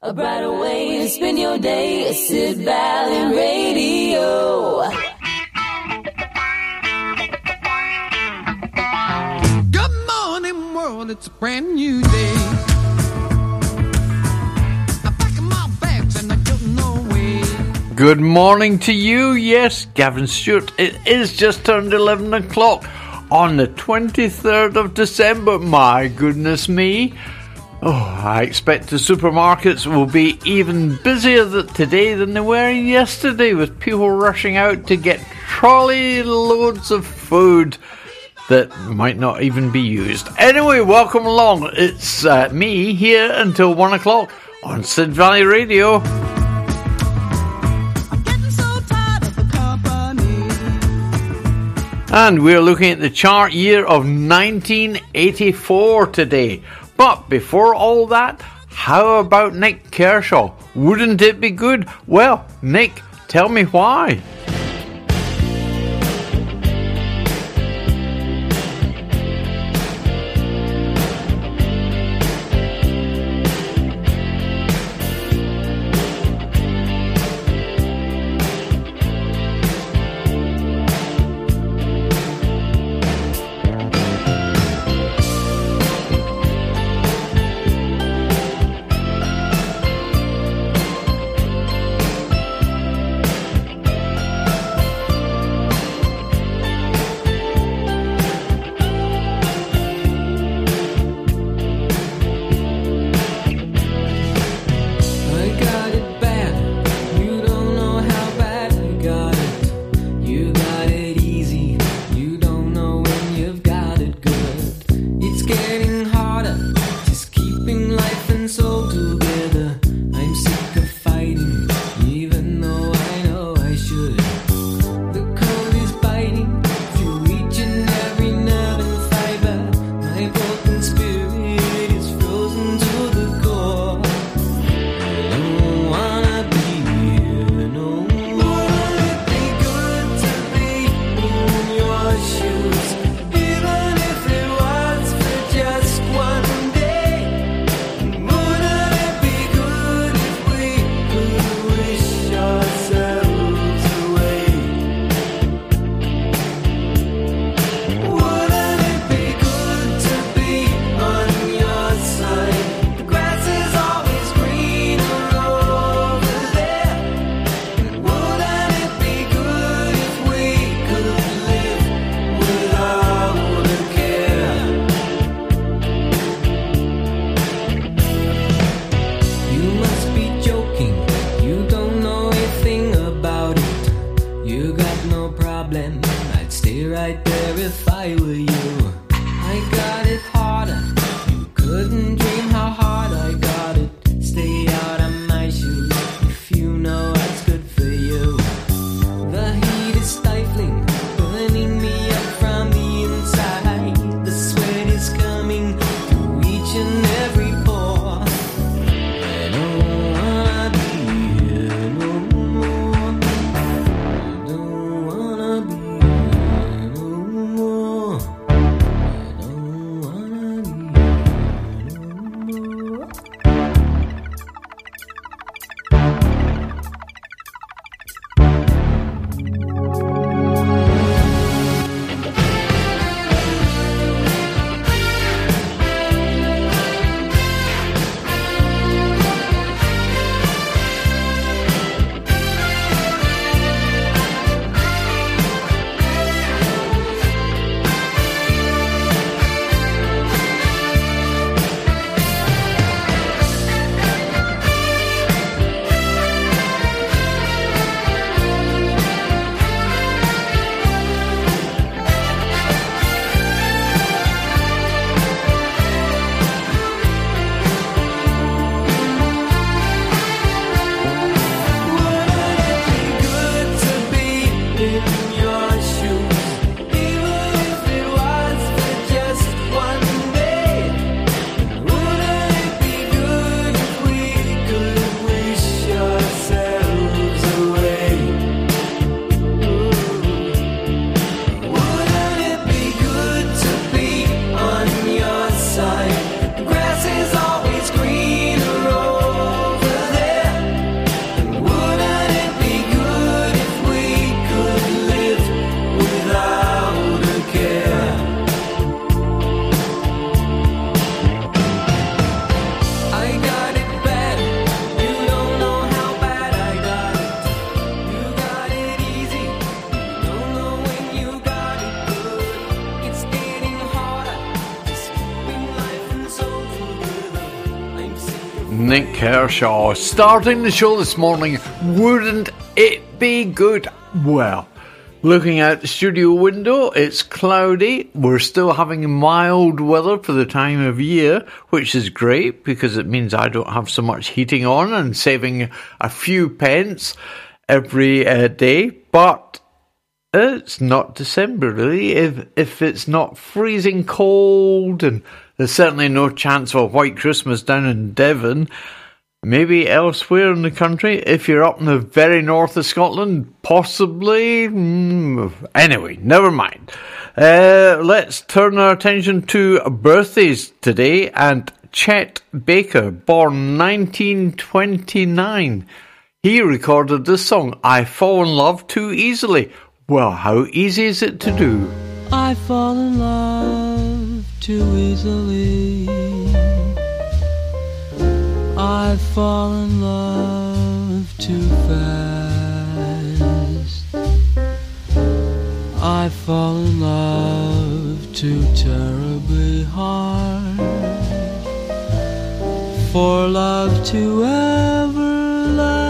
A brighter way to spend your day, Sid Valley Radio. Good morning, world. It's a brand new day. I'm my bags and I don't way. Good morning to you. Yes, Gavin Stewart. It is just turned 11 o'clock on the 23rd of December. My goodness me. Oh, I expect the supermarkets will be even busier today than they were yesterday with people rushing out to get trolley loads of food that might not even be used. Anyway, welcome along. It's uh, me here until 1 o'clock on Sid Valley Radio. And we're looking at the chart year of 1984 today. But before all that, how about Nik Kershaw? Wouldn't it be good? Well, Nick, tell me why. Kershaw. Starting the show this morning, wouldn't it be good? Well, looking out the studio window, it's cloudy. We're still having mild weather for the time of year, which is great because it means I don't have so much heating on and saving a few pence every uh, day. But it's not December really. If if it's not freezing cold and there's certainly no chance of a white Christmas down in Devon. Maybe elsewhere in the country. If you're up in the very north of Scotland, possibly. Mm, anyway, never mind. Uh, let's turn our attention to birthdays today. And Chet Baker, born 1929. He recorded this song, I Fall in Love Too Easily. Well, how easy is it to do? I fall in love too easily. I fall in love too fast. I fall in love too terribly hard for love to ever last.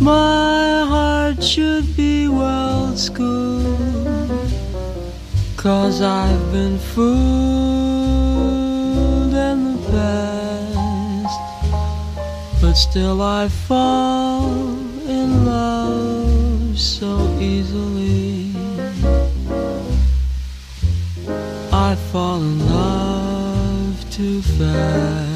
My heart should be well schooled Cause I've been fooled but still I fall in love so easily. I fall in love too fast.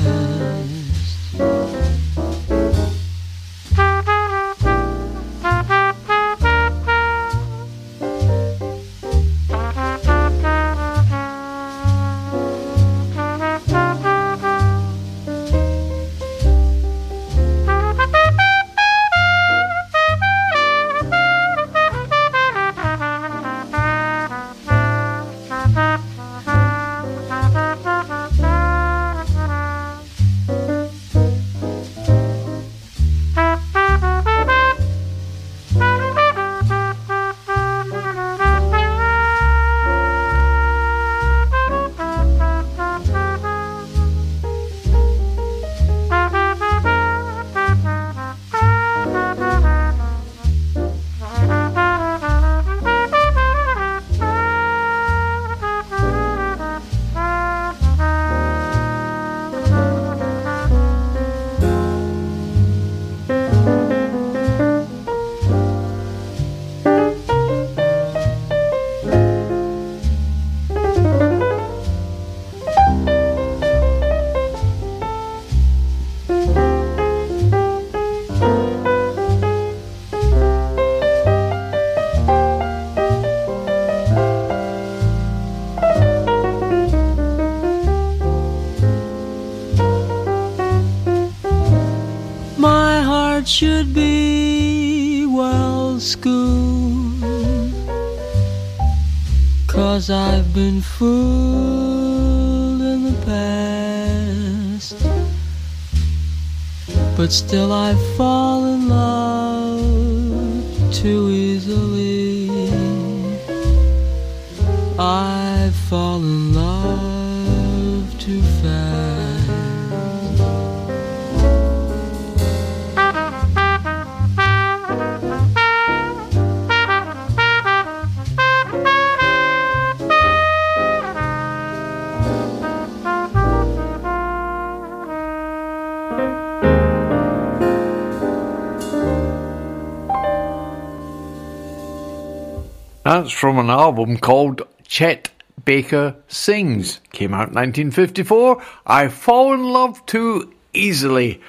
From an album called Chet Baker Sings. Came out 1954. I fall in love too easily.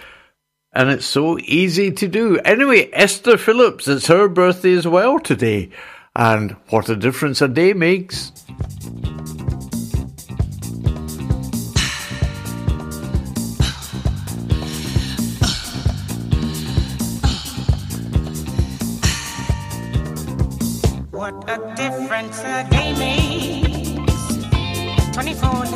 And it's so easy to do. Anyway, Esther Phillips, it's her birthday as well today. And what a difference a day makes. What a a day 24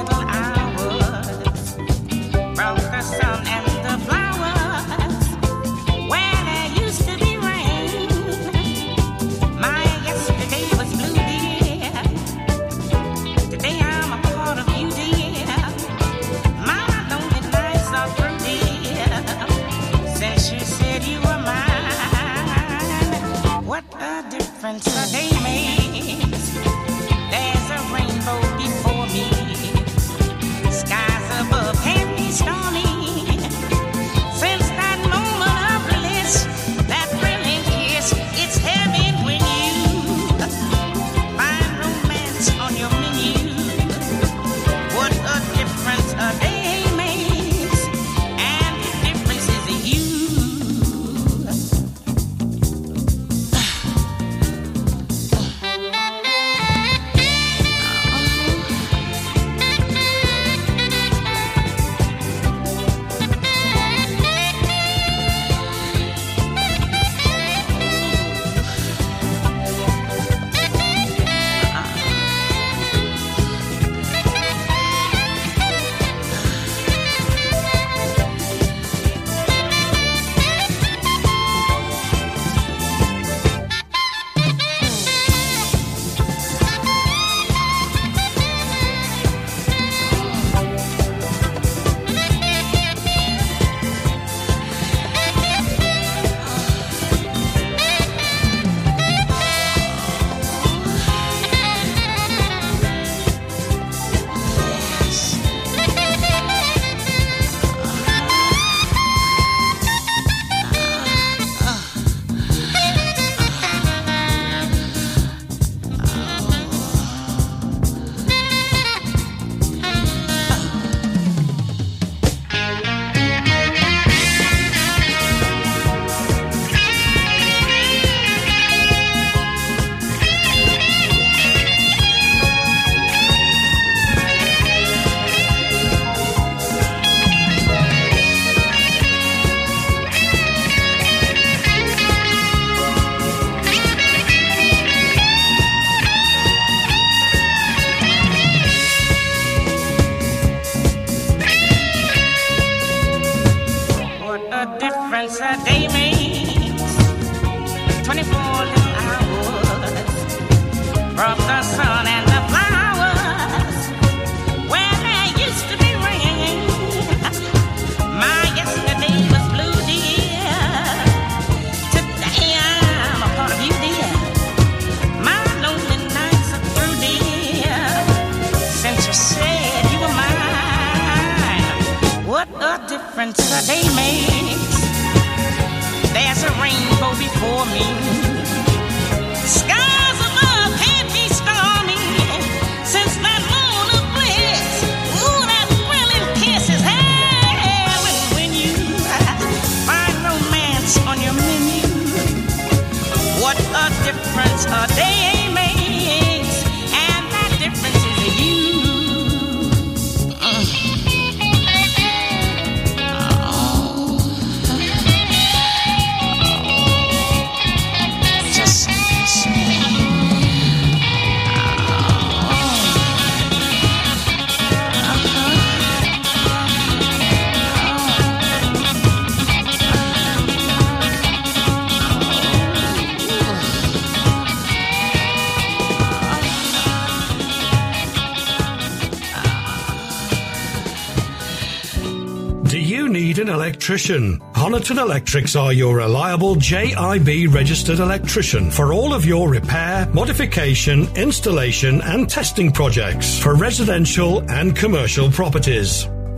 electrician? Honiton Electrics are your reliable JIB registered electrician for all of your repair, modification, installation, and testing projects for residential and commercial properties.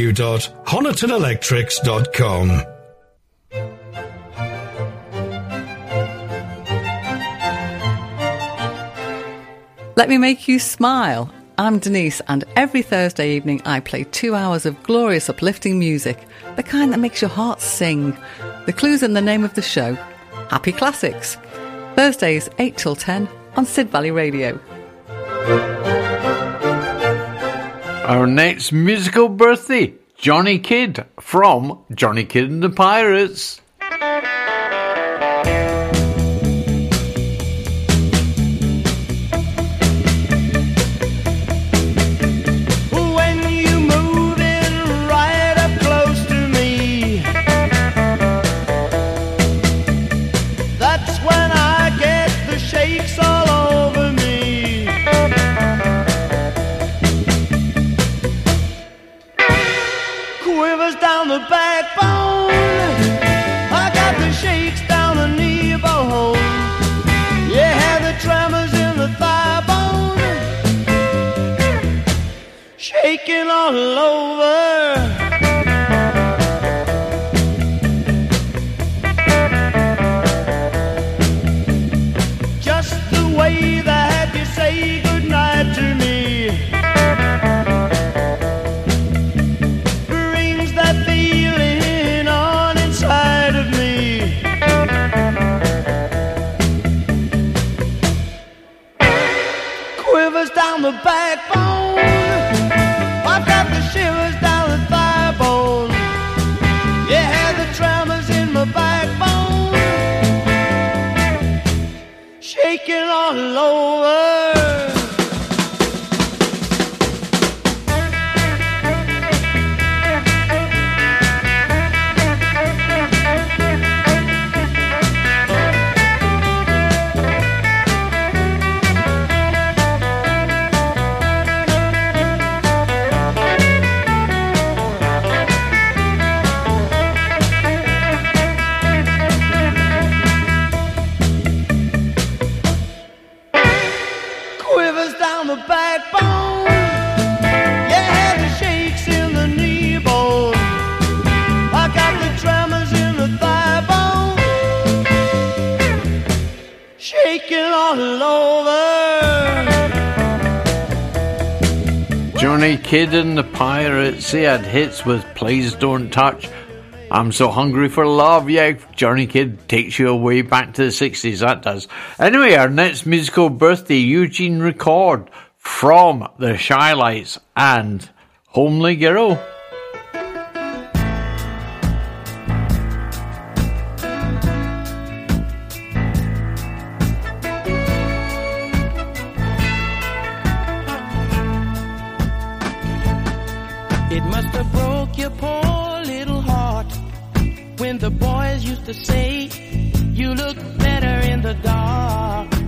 www.honitonelectrics.com. Let me make you smile. I'm Denise, and every Thursday evening I play two hours of glorious, uplifting music, the kind that makes your heart sing. The clue's in the name of the show Happy Classics. Thursdays, 8 till 10 on Sid Valley Radio. Our next musical birthday, Johnny Kidd from Johnny Kidd and the Pirates. Kidd and the Pirates, they had hits with Please Don't Touch. I'm so hungry for love. Yeah, Johnny Kidd takes you away back to the 60s, that does. Anyway, our next musical birthday, Eugene Record from the Chi-Lites and Homely Girl. The dark.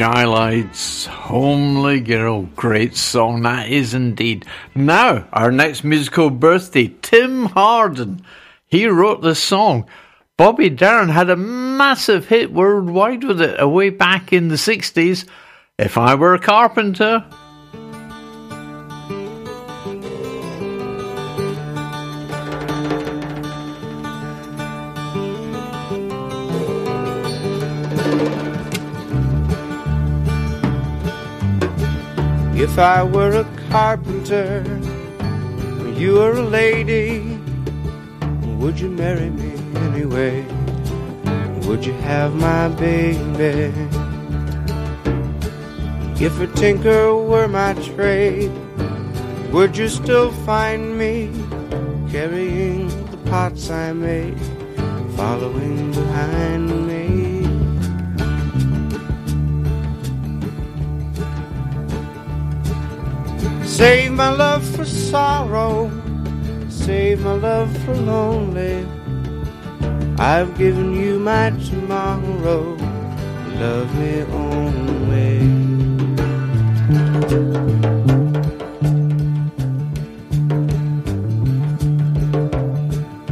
Chi-Lites, Homely Girl. Great song, that is indeed. Now, our next musical birthday, Tim Hardin. He wrote the song. Bobby Darin had a massive hit worldwide with it away back in the 60s. If I Were a Carpenter. I were a carpenter, you were a lady, would you marry me anyway? Would you have my baby? If a tinker were my trade, would you still find me carrying the pots I made, following behind me? Save my love for sorrow, save my love for lonely. I've given you my tomorrow, love me only.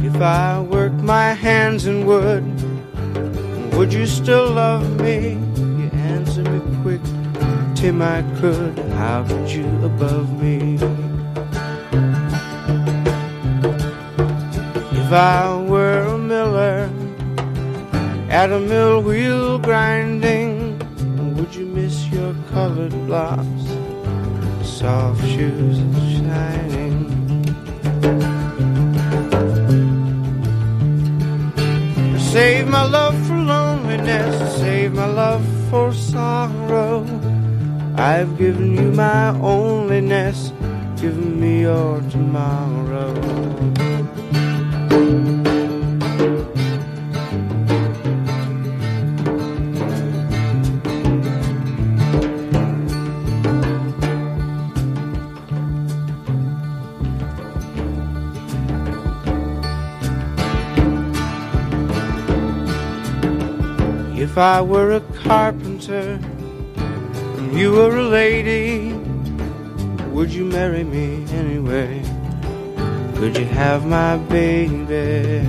If I work my hands in wood, would you still love me? You answer me quick. Tim, I could. Could you above me? If I were a miller at a mill wheel grinding, would you miss your colored blocks, soft shoes shining? Save my love for loneliness, save my love for sorrow. I've given you my onlyness, given me your tomorrow. If I were a carpenter you were a lady, would you marry me anyway? Could you have my baby?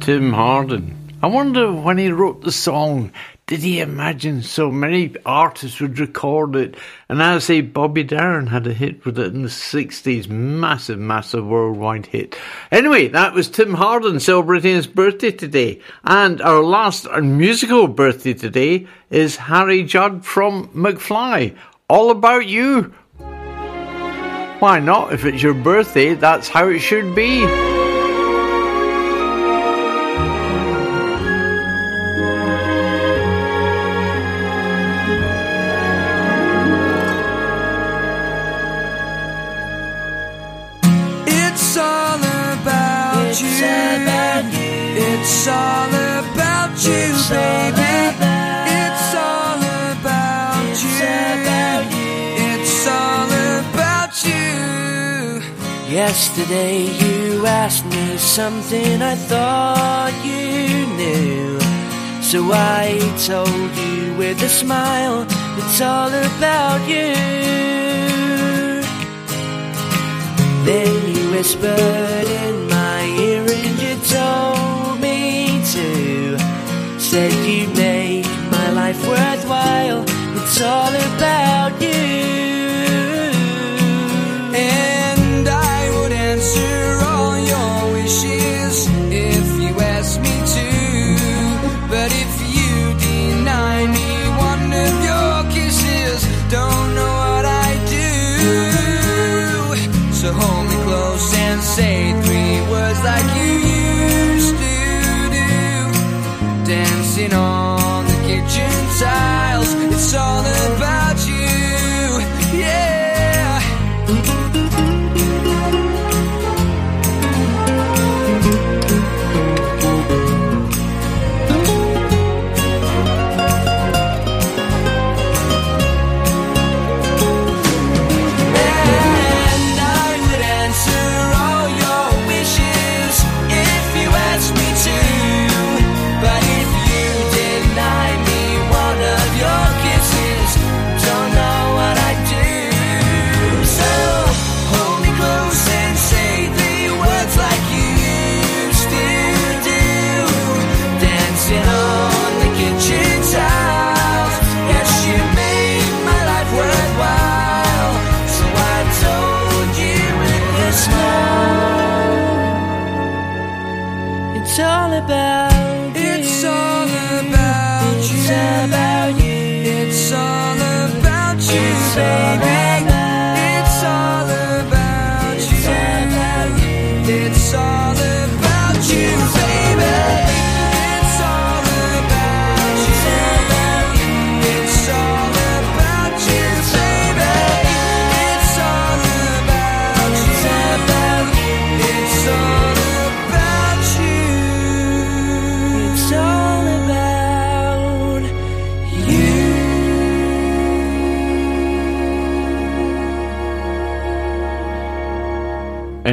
Tim Hardin. I wonder when he wrote the song, did he imagine so many artists would record it? And I say Bobby Darin had a hit with it in the 60s. Massive, massive worldwide hit. Anyway, that was Tim Hardin celebrating his birthday today. And our last musical birthday today is Harry Judd from McFly. All about you. Why not? If it's your birthday, that's how it should be. Yesterday you asked me something I thought you knew. So I told you with a smile, it's all about you. Then you whispered in my ear and you told me to. Said you'd make my life worthwhile, it's all about you.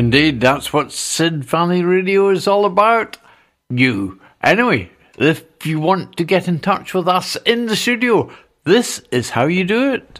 Indeed, that's what Sid Valley Radio is all about. You. Anyway, if you want to get in touch with us in the studio, This is how you do it.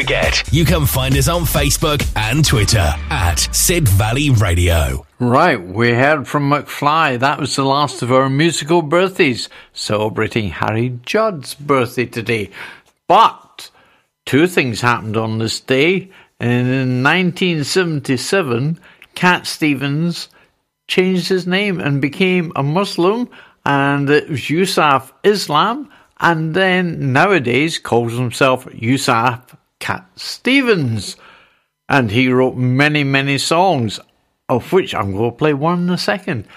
you can find us on Facebook and Twitter at Sid Valley Radio. Right, we heard from McFly. That was the last of our musical birthdays, celebrating Harry Judd's birthday today. But two things happened on this day. In 1977, Cat Stevens changed his name and became a Muslim, and it was Yusuf Islam, and then nowadays calls himself Yusuf Cat Stevens. And he wrote many, many songs, of which I'm going to play one in a second.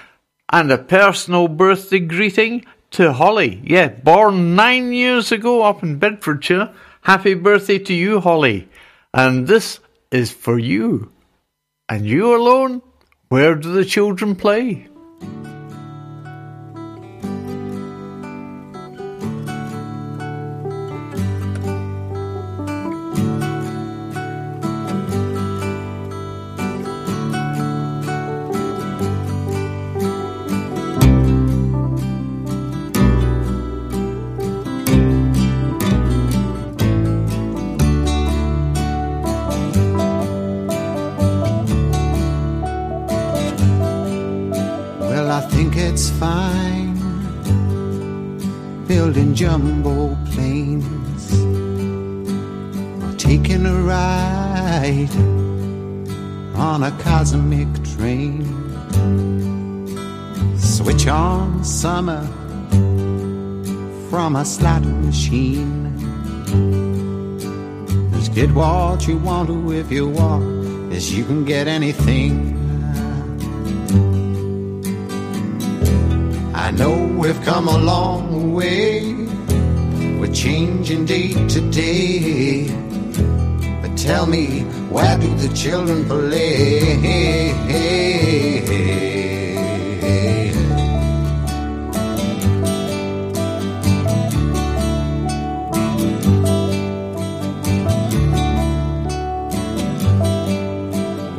And a personal birthday greeting to Holly. Yeah, born nine years ago up in Bedfordshire. Happy birthday to you, Holly. And this is for you. And you alone? Where do the children play? Jumbo planes or taking a ride on a cosmic train. Switch on summer from a slot machine. Just get what you want to if you want, as you can get anything. I know we've come a long way. Changing day to day. But tell me, where do the children play?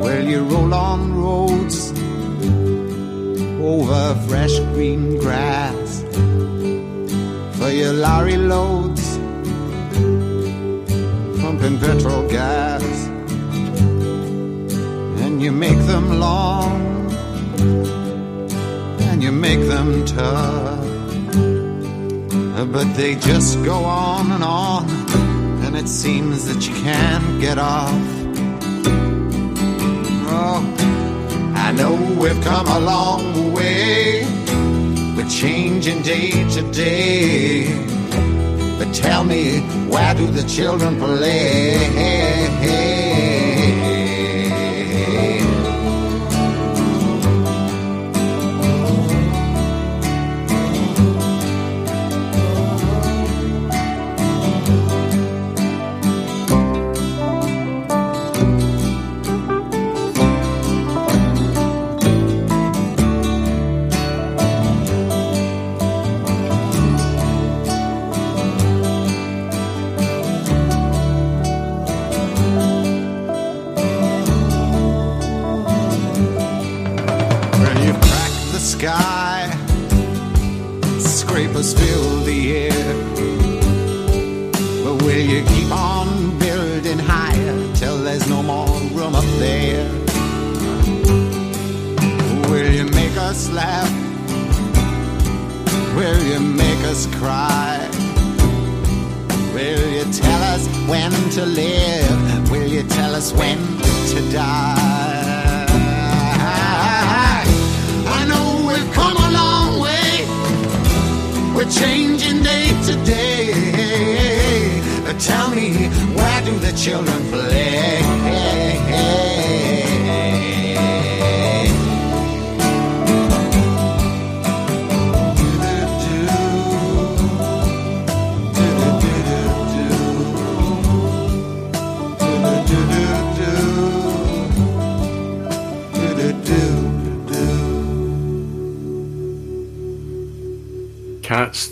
Well, you roll on roads over fresh green grass for your lorry loads, make them long and you make them tough, but they just go on and on, and it seems that you can't get off. Oh, I know we've come a long way. We're changing day to day. But tell me, where do the children play?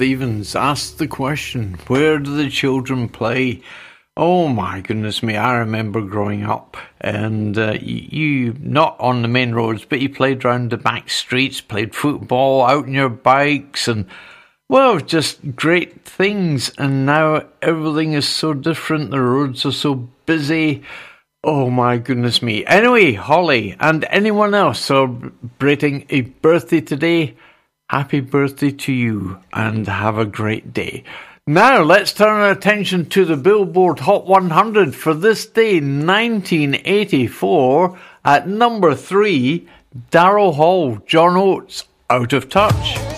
Stevens asked the question, Where do the children play? Oh my goodness me, I remember growing up and uh, you, not on the main roads, but you played round the back streets, played football out on your bikes and well, just great things. And now everything is so different. The roads are so busy. Oh my goodness me. Anyway, Holly and anyone else celebrating a birthday today, happy birthday to you and have a great day. Now let's turn our attention to the Billboard Hot 100 for this day, 1984. At number three, Daryl Hall, John Oates, Out of Touch.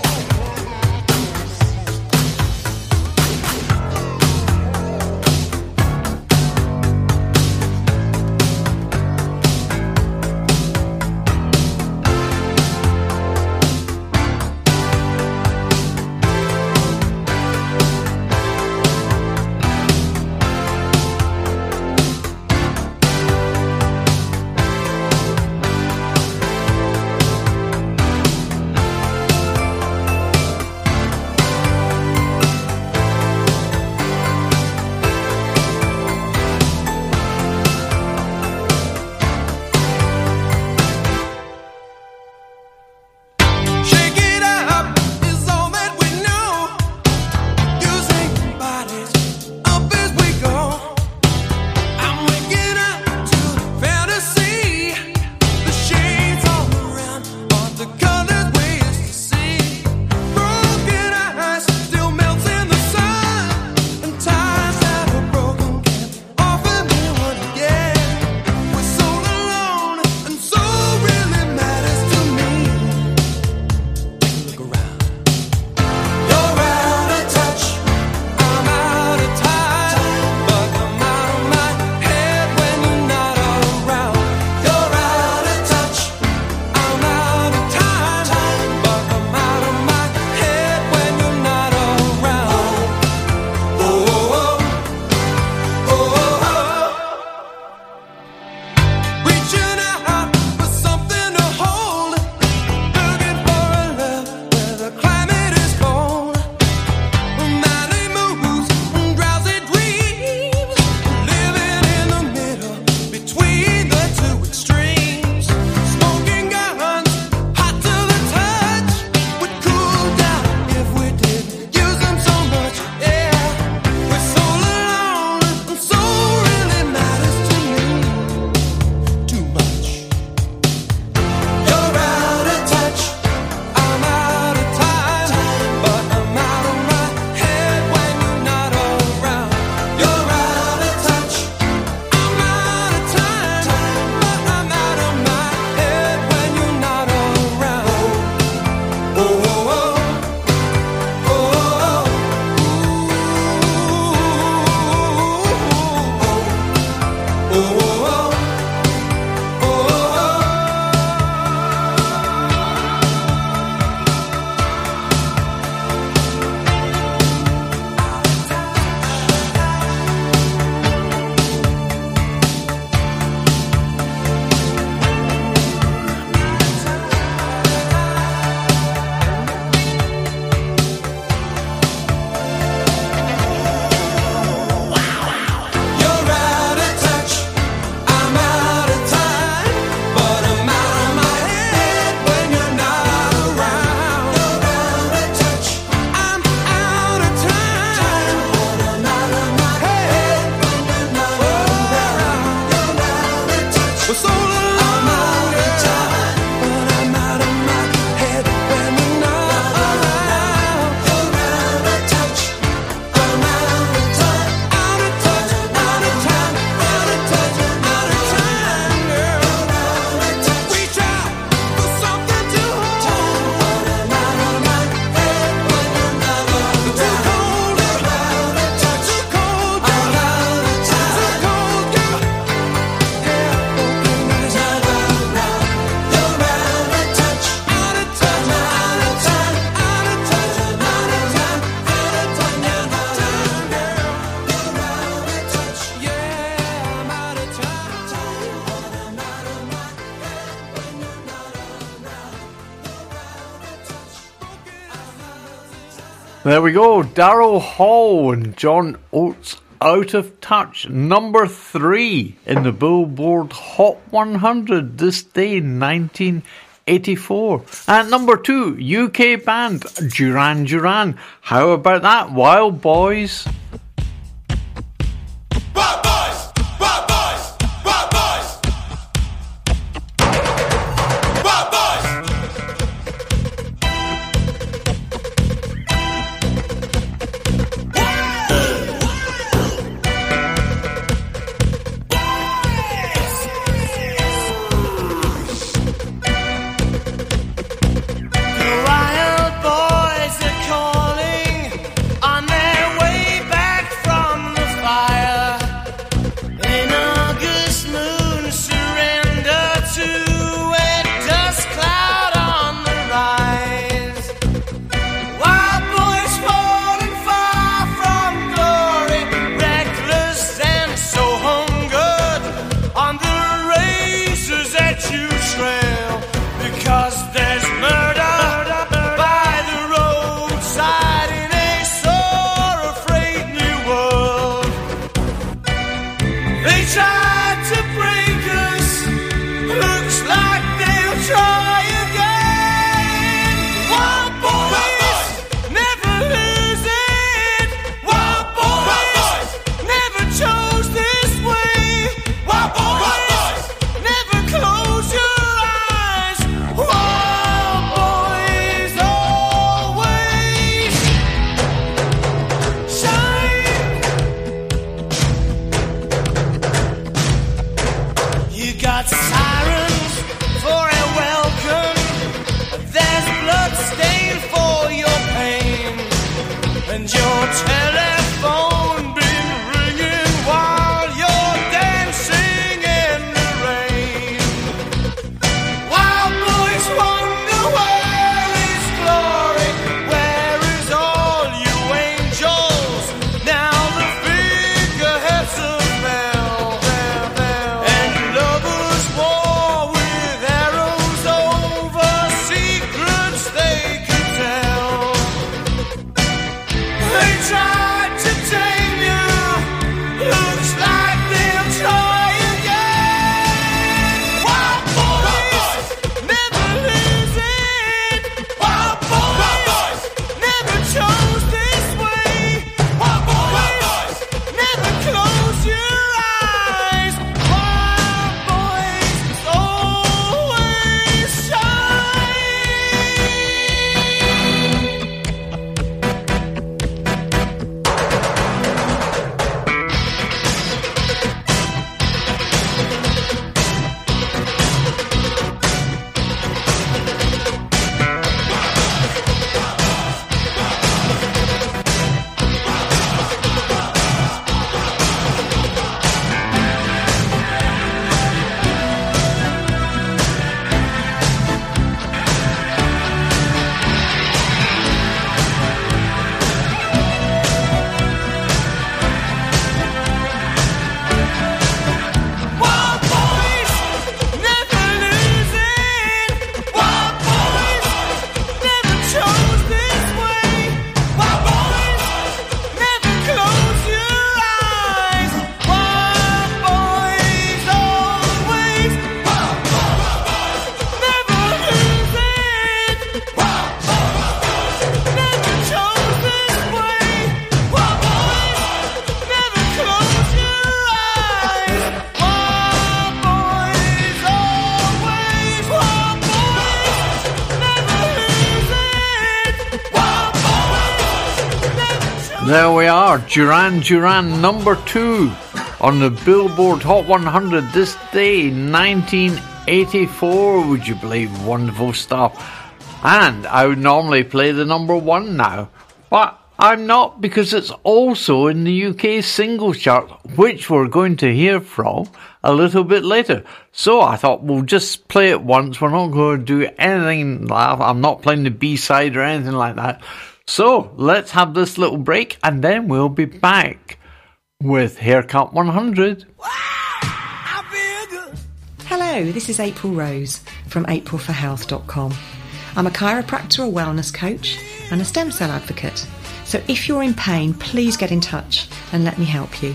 We go. Daryl Hall and John Oates out of touch. Number three in the Billboard Hot 100 this day, 1984. At number two, UK band Duran Duran. How about that, Wild Boys? Duran Duran number two on the Billboard Hot 100 this day, 1984. Would you believe? Wonderful stuff. And I would normally play the number one now, but I'm not because it's also in the UK singles chart, which we're going to hear from a little bit later. So I thought we'll just play it once. We're not going to do anything. I'm not playing the B side or anything like that. So let's have this little break and then we'll be back with Haircut 100. Hello, this is April Rose from aprilforhealth.com. I'm a chiropractor, a wellness coach, and a stem cell advocate. So if you're in pain, please get in touch and let me help you.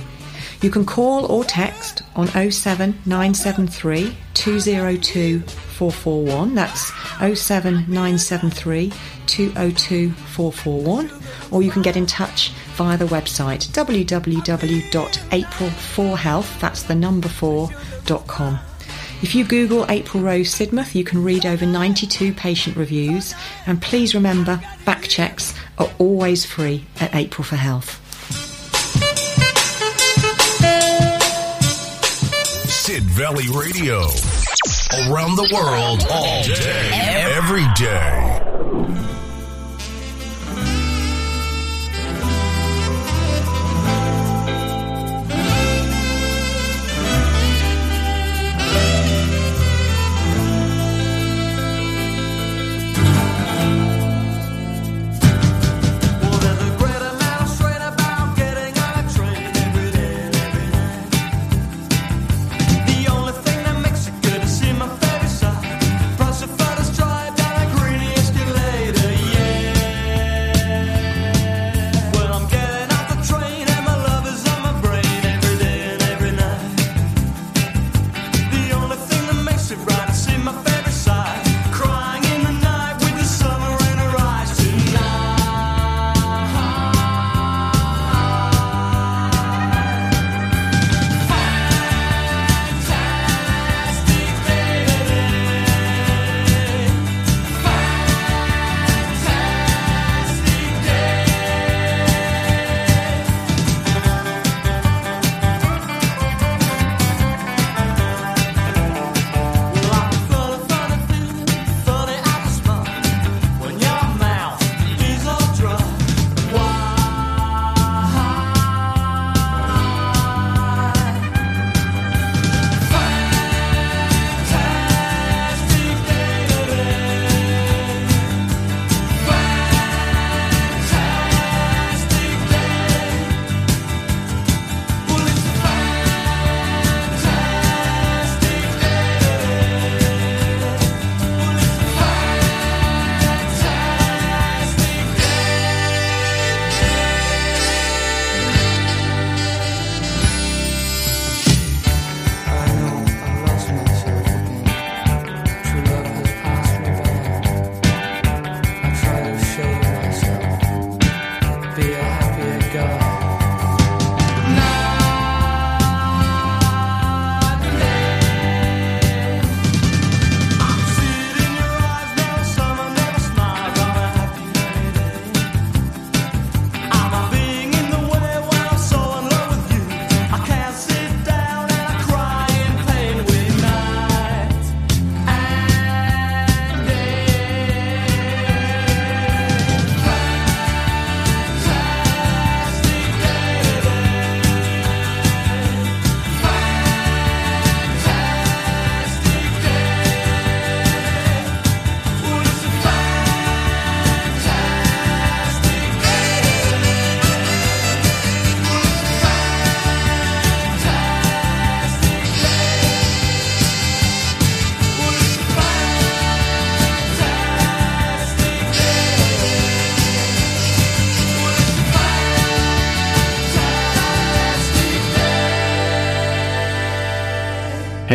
You can call or text on 07973 202 441. That's 07973 202 441. Or you can get in touch via the website www.april4health, that's the number 4.com. If you Google April Rose Sidmouth, you can read over 92 patient reviews. And please remember, back checks are always free at April for Health. Sid Valley Radio. Around the world, all day, every day.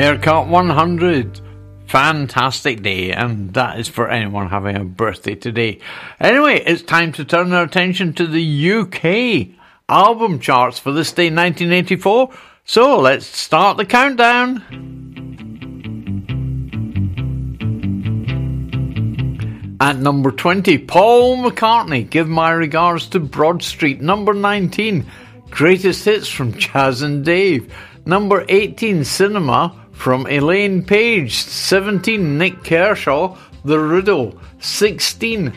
Haircut 100. Fantastic day, and that is for anyone having a birthday today. Anyway, it's time to turn our attention to the UK album charts for this day, 1984. So let's start the countdown. At number 20, Paul McCartney, Give My Regards to Broad Street. Number 19, Greatest Hits from Chas and Dave. Number 18, Cinema from Elaine Paige. 17, Nik Kershaw, The Riddle. 16,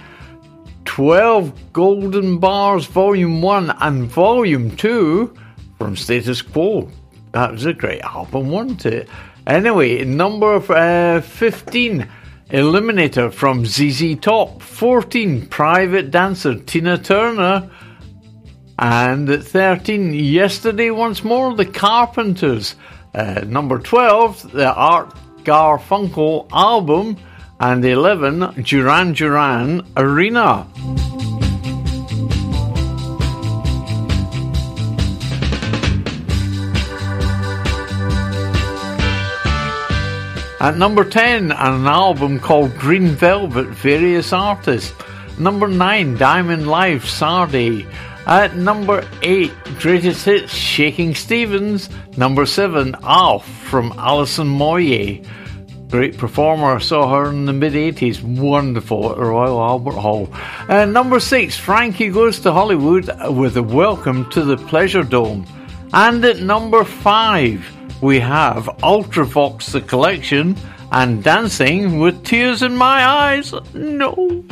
12 Golden Bars Volume 1 and Volume 2 from Status Quo. That was a great album, wasn't it? Anyway, number uh, 15, Eliminator from ZZ Top. 14, Private Dancer, Tina Turner. And at 13, Yesterday Once More, The Carpenters. Uh, number 12, the Art Garfunkel album. And 11, Duran Duran Arena. At number 10, an album called Green Velvet, various artists. Number 9, Diamond Life, Sade. At number 8, Greatest Hits, Shakin' Stevens. Number 7, Alf from Alison Moyet. Great performer, saw her in the mid 80s, wonderful at Royal Albert Hall. And number 6, Frankie Goes to Hollywood with a welcome to the Pleasure Dome. And at number 5, we have Ultravox The Collection and Dancing with Tears in My Eyes. No.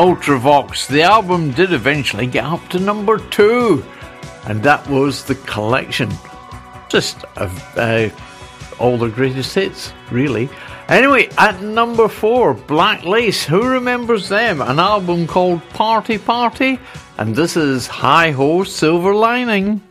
Ultravox. The album did eventually get up to number two, and that was the collection. Just of uh, all the greatest hits, really. Anyway, at number four, Black Lace. Who remembers them? An album called Party Party, and this is Hi Ho Silver Lining.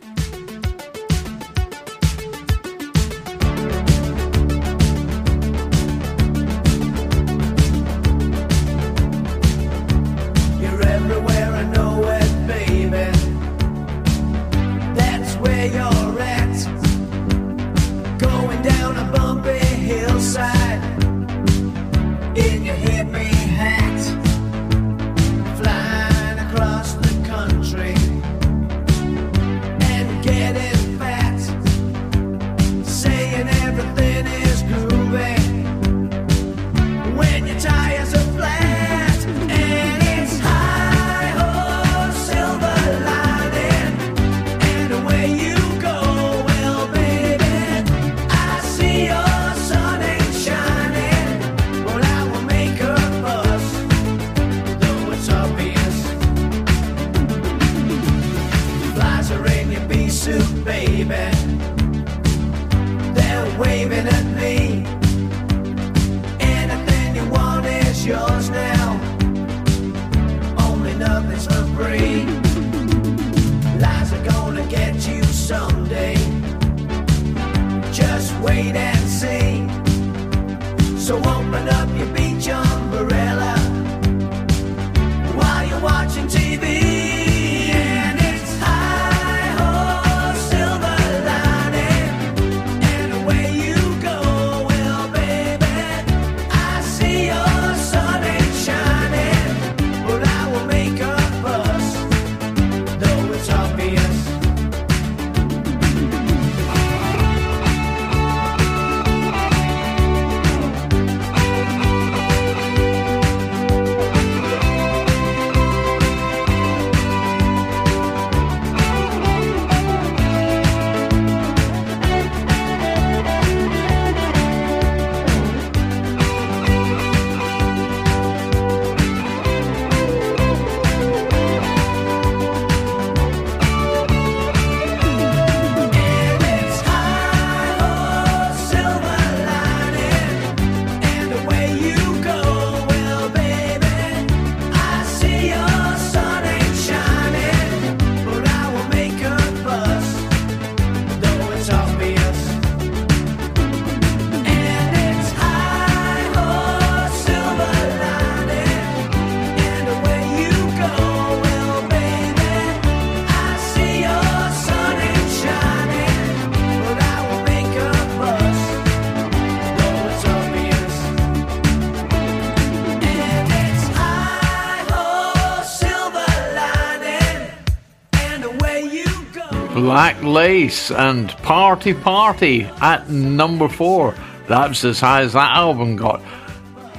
Lace and Party Party at number four. That's as high as that album got.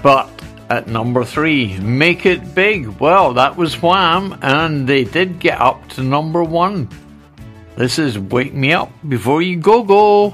But at number three, Make It Big. Well, that was Wham, and they did get up to number one. This is Wake Me Up Before You Go Go.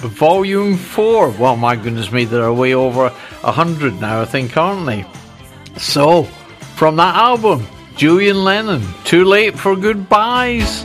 Volume 4. Well, my goodness me, they're way over 100 now, I think, aren't they? So, from that album, Julian Lennon, Too Late for Goodbyes.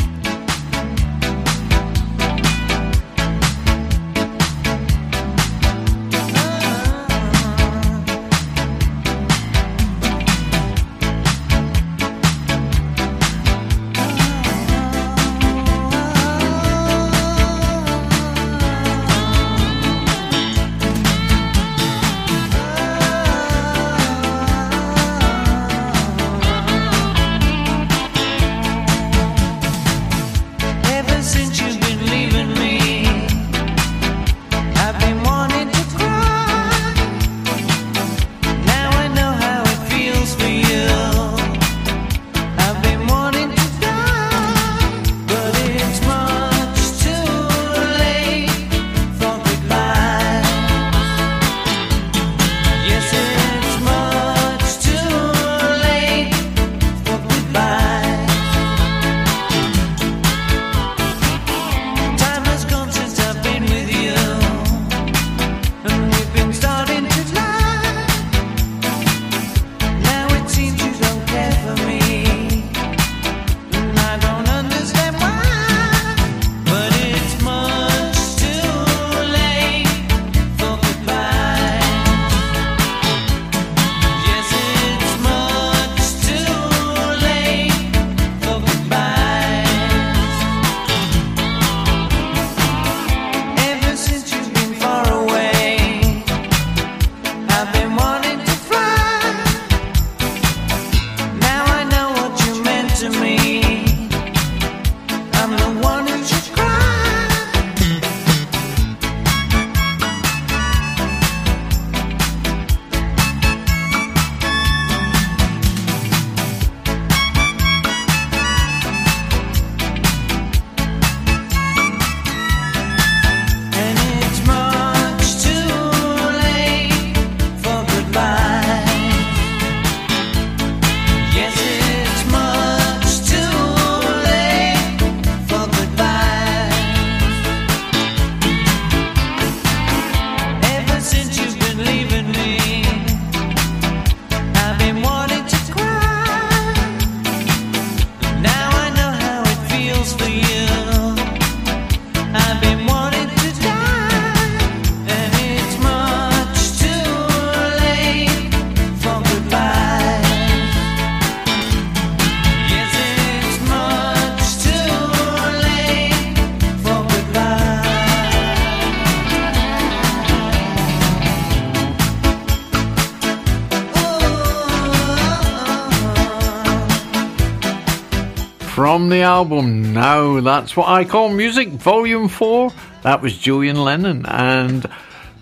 album now. That's what I call music, volume four. That was Julian Lennon and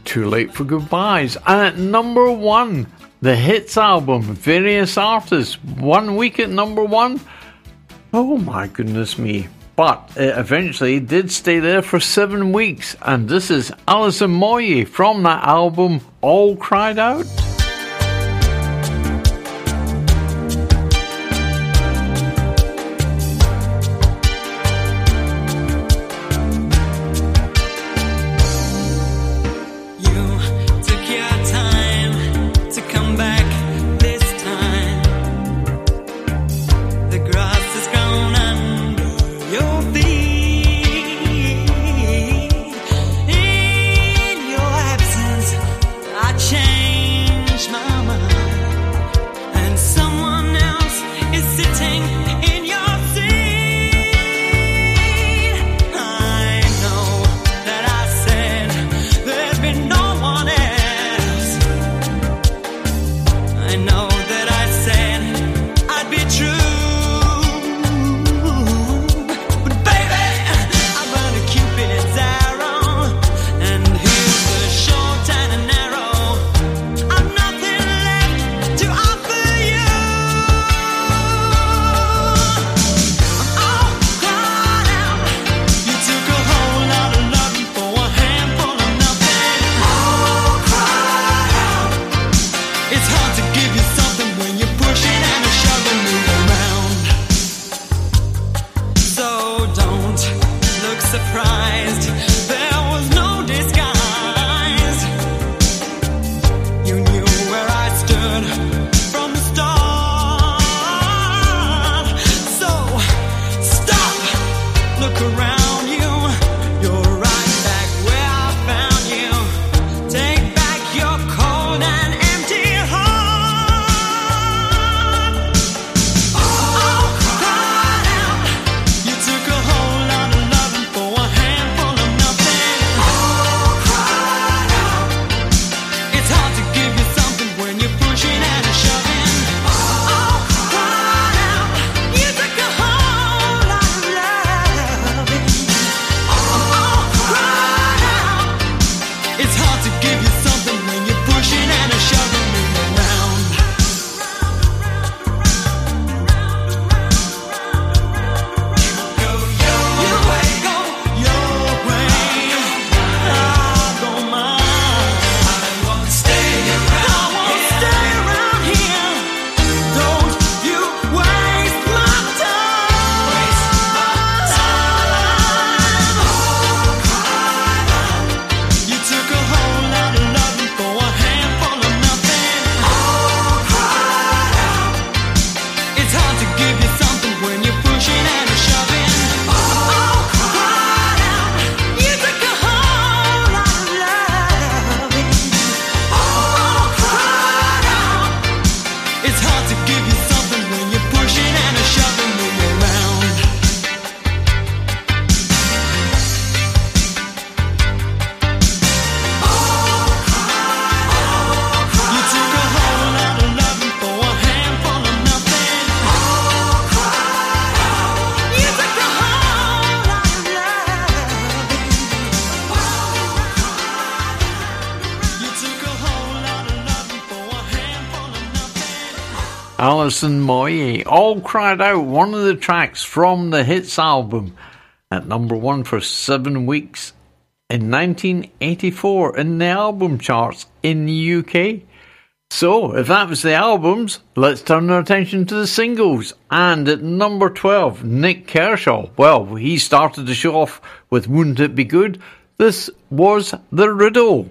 Too Late for Goodbyes. And at number one, the hits album, various artists, one week at number one. Oh my goodness me. But it eventually did stay there for seven weeks. And this is Alison Moyet from that album, All Cried Out. Alison Moyet all cried out one of the tracks from the hits album at number one for seven weeks in 1984 in the album charts in the UK. So, if that was the albums, let's turn our attention to the singles. And at number 12, Nik Kershaw. Well, he started the show off with Wouldn't It Be Good? This was The Riddle.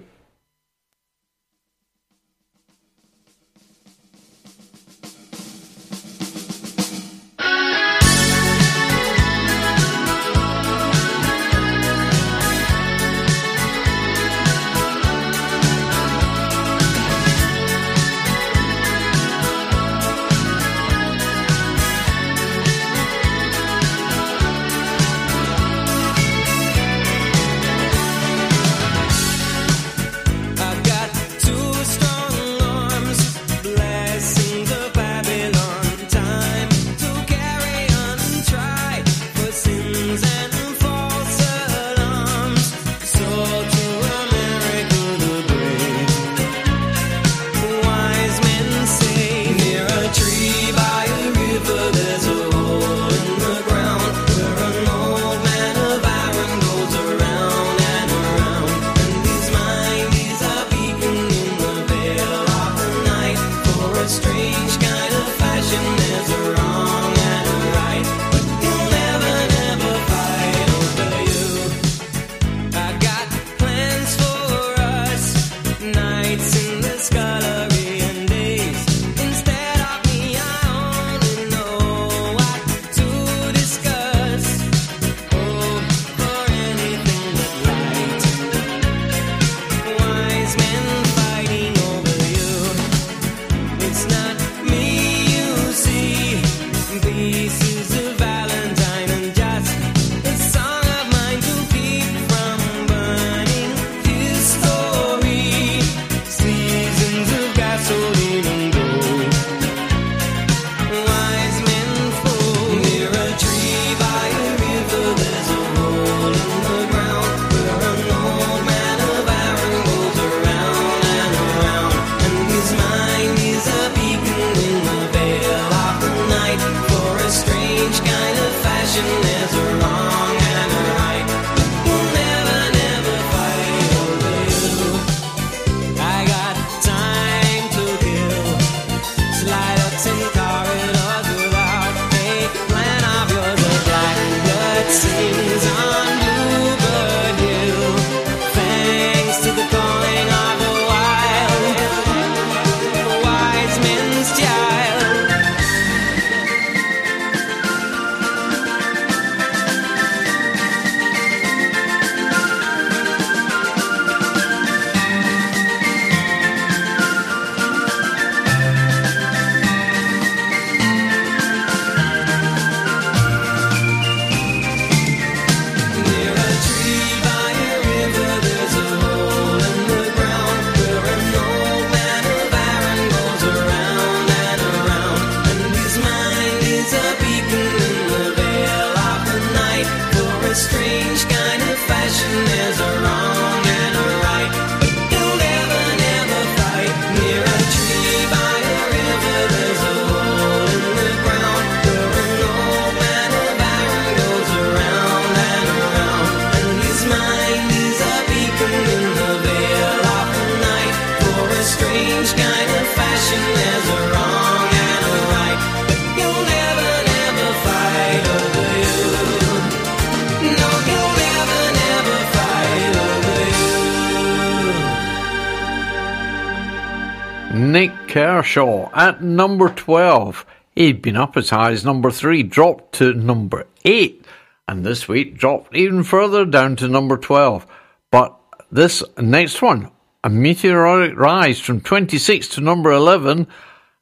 At number 12. He'd been up as high as number 3, dropped to number 8, and this week dropped even further down to number 12. But this next one, a meteoric rise from 26 to number 11,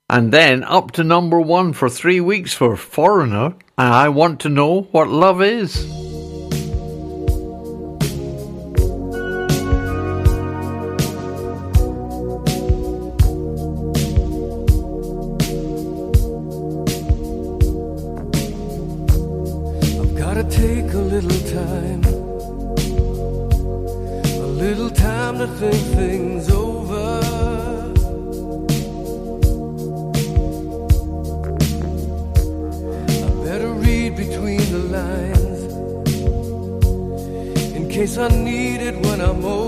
and then up to number 1 for three weeks for Foreigner. And I want to know what love is. when I'm old.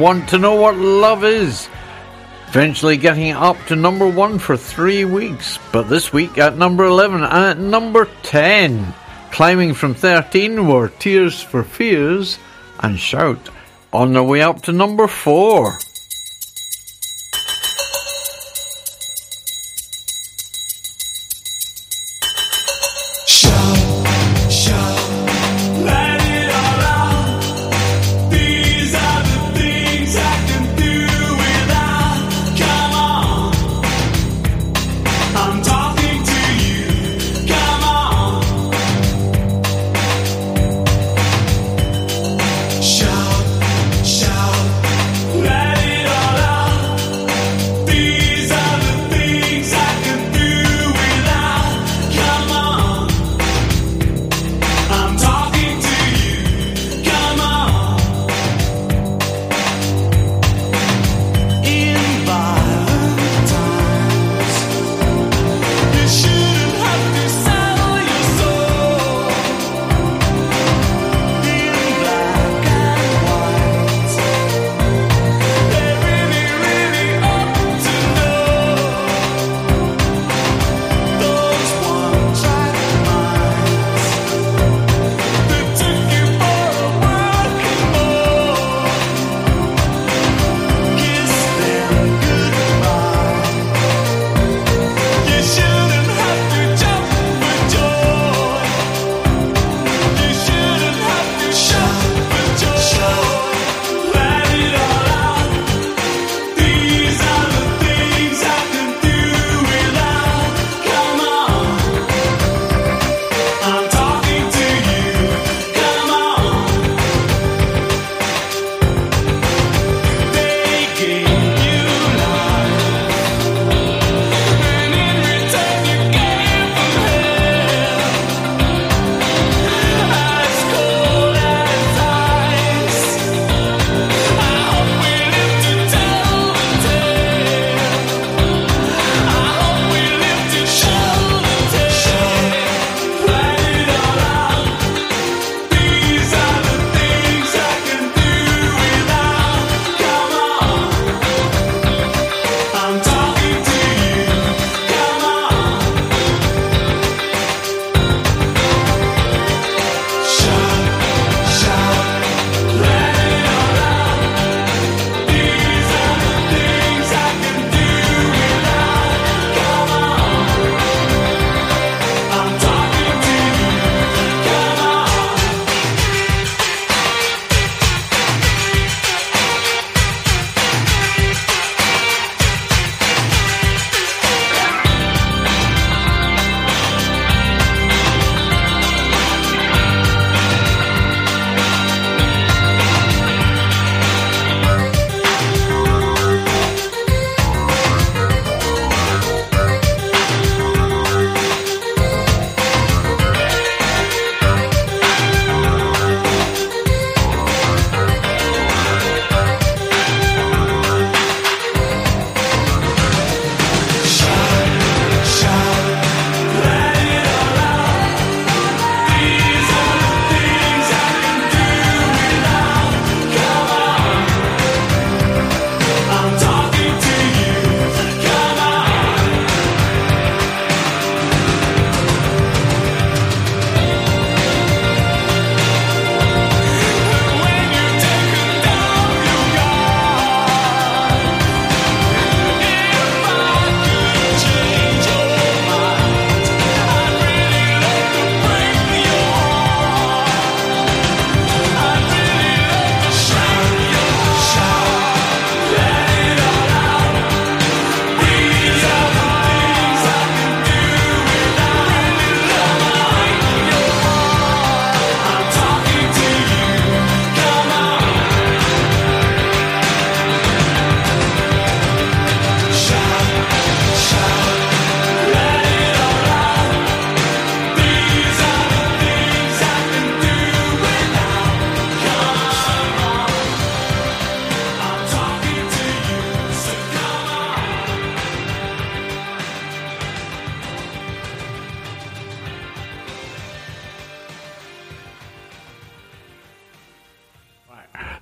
want to know what love is. Eventually getting up to number one for three weeks, but this week at number 11 and at number 10. Climbing from 13 were Tears for Fears and Shout. On their way up to number 4.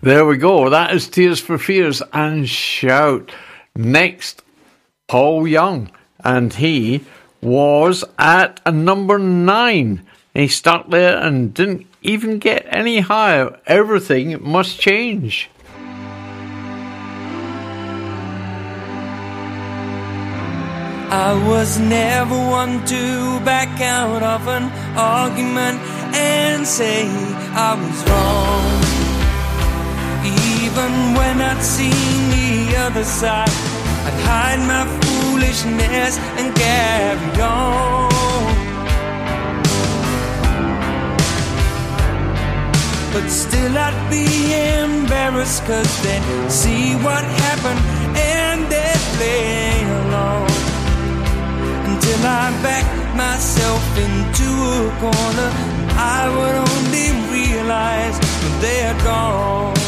There we go. That is Tears for Fears and Shout. Next, Paul Young. And he was at a number nine. He stuck there and didn't even get any higher. Everything must change. I was never one to back out of an argument and say I was wrong. Even when I'd seen the other side, I'd hide my foolishness and carry on. But still I'd be embarrassed cause they'd see what happened and they'd play along until I backed myself into a corner. I would only realize when they are gone.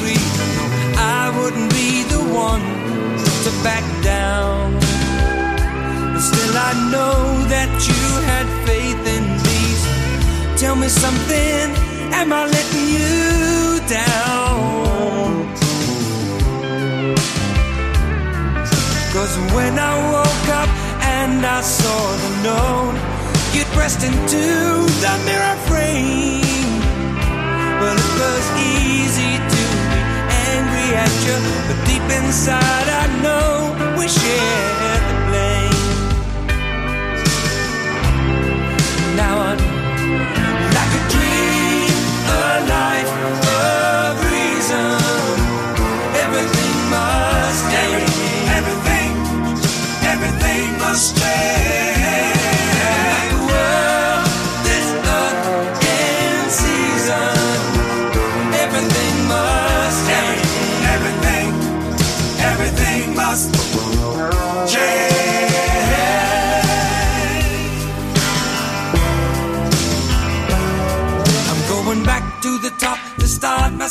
back down. But still, I know that you had faith in these. Tell me something, am I letting you down? Cause when I woke up and I saw the note, you pressed into the mirror frame. Well, it was easy at you, but deep inside I know we share the blame. Now I'm like a dream, a life, a reason. Everything must change. Everything, everything must change.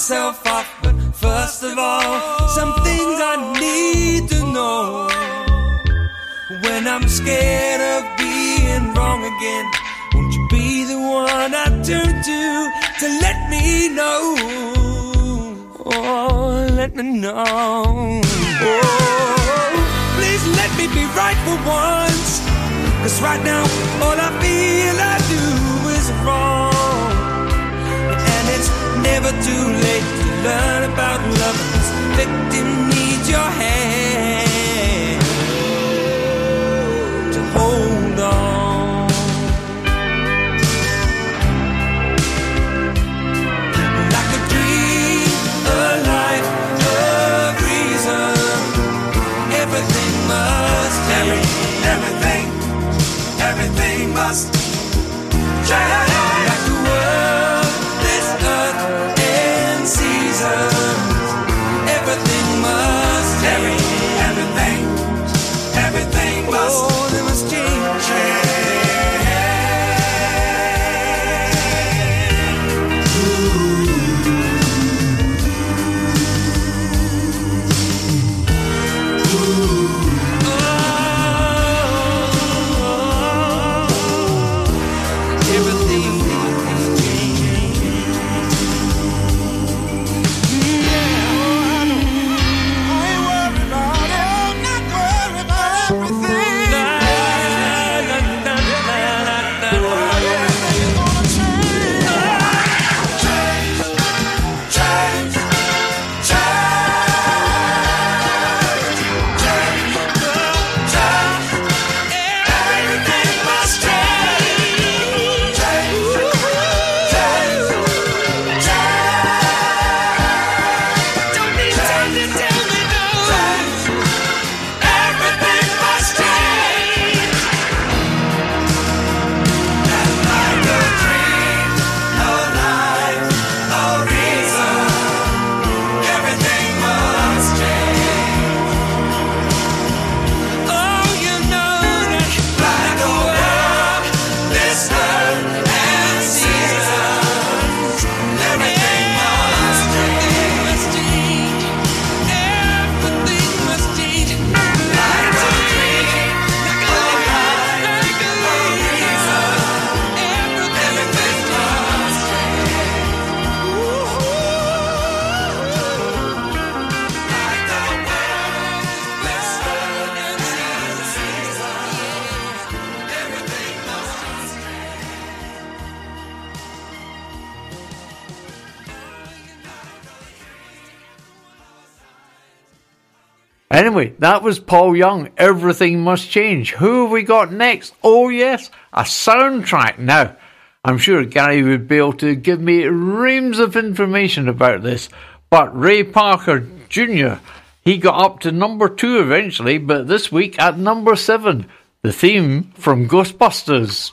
Myself off. But first of all, some things I need to know. When I'm scared of being wrong again, won't you be the one I turn to to let me know? Oh, let me know. Oh, please let me be right for once. Cause right now, all I feel I do is wrong. Never too late to learn about love. This victim needs your hand to hold on. Like a dream, a life, a reason. Everything must change. Everything, everything must change. Like the world, must Anyway, that was Paul Young. Everything must change. Who have we got next? Oh, yes, a soundtrack. Now, I'm sure Gary would be able to give me reams of information about this, but Ray Parker Jr. He got up to number two eventually, but this week at number seven, the theme from Ghostbusters.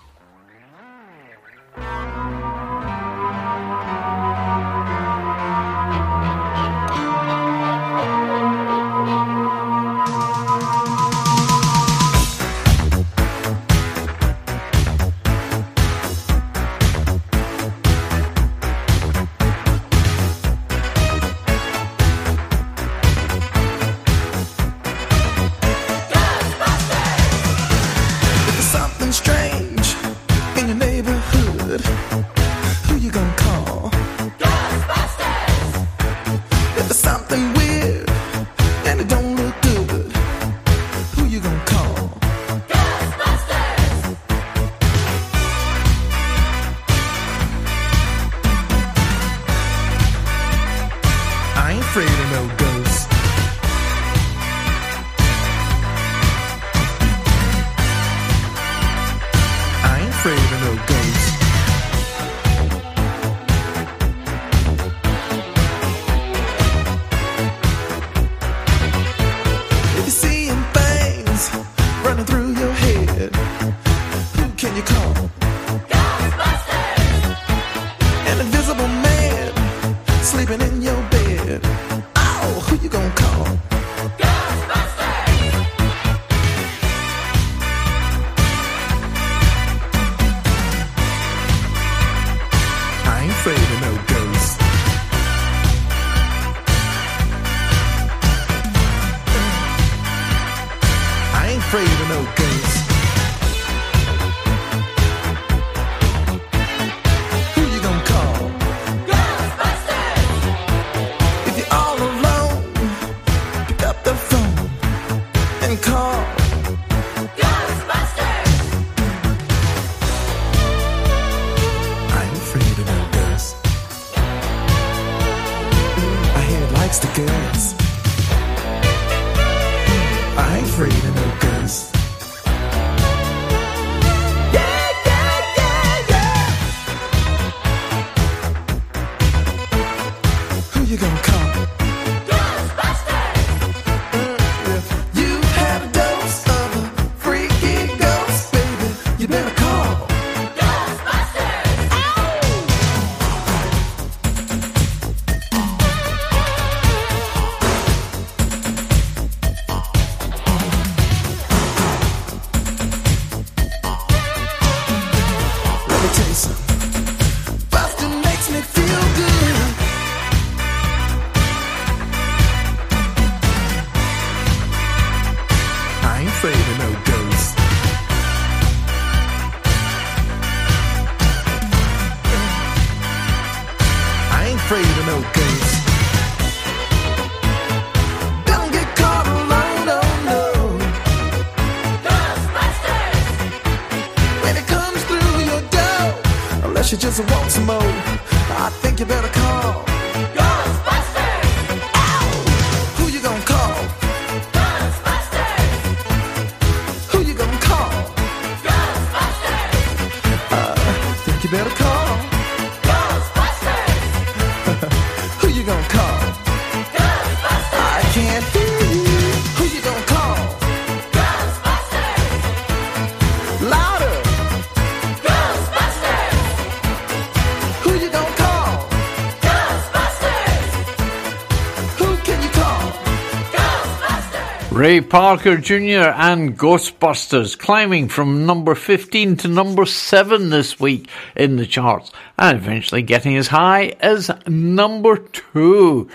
Ray Parker Jr. and Ghostbusters climbing from number 15 to number 7 this week in the charts and eventually getting as high as number 2.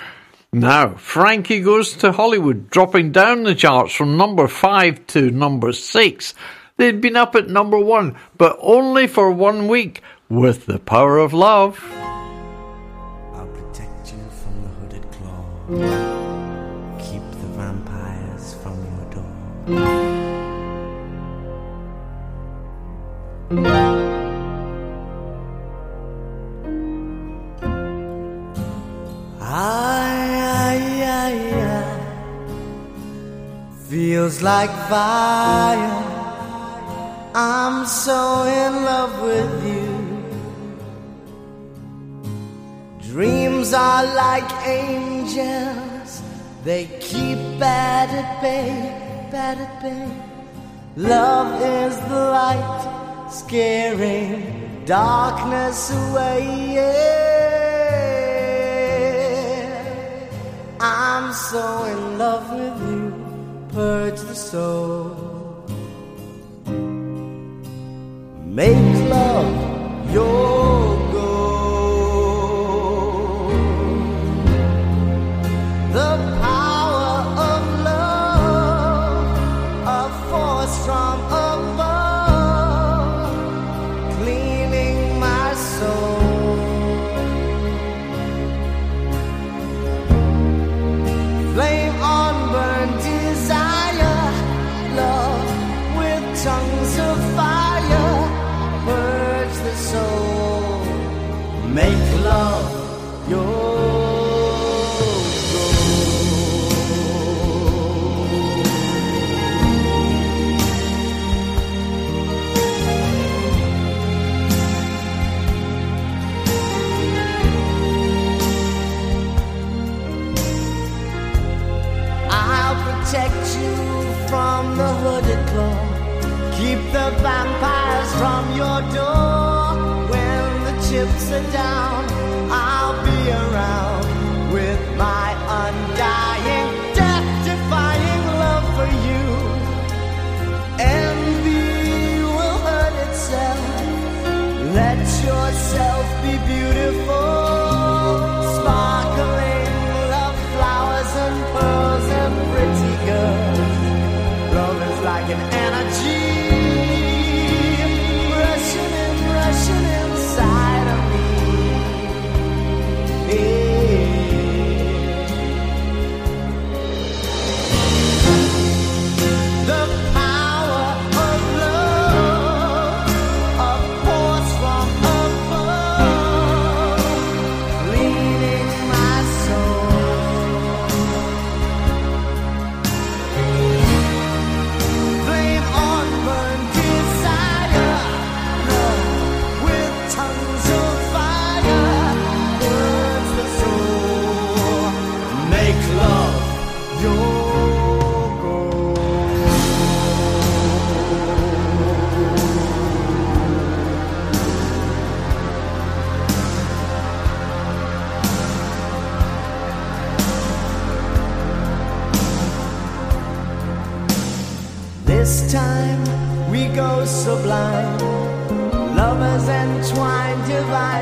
Now, Frankie Goes to Hollywood dropping down the charts from number 5 to number 6. They'd been up at number 1, but only for one week with the power of love. feels like fire. I'm so in love with you. Dreams are like angels, they keep at bay bad at bay. Love is the light, scaring darkness away. Yeah. I'm so in love with you, purge the soul. Make love your sublime, lovers entwined, divine.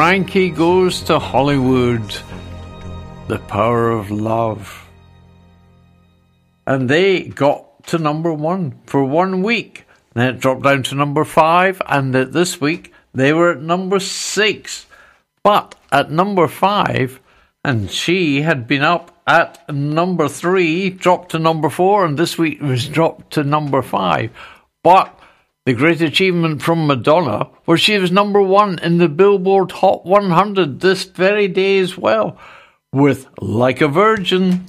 Frankie goes to Hollywood, the power of love. And they got to number one for one week. Then it dropped down to number five, and this week they were at number six. But at number five, and she had been up at number three, dropped to number four, and this week was dropped to number five. But the great achievement from Madonna was she was number one in the Billboard Hot 100 this very day as well, with Like a Virgin.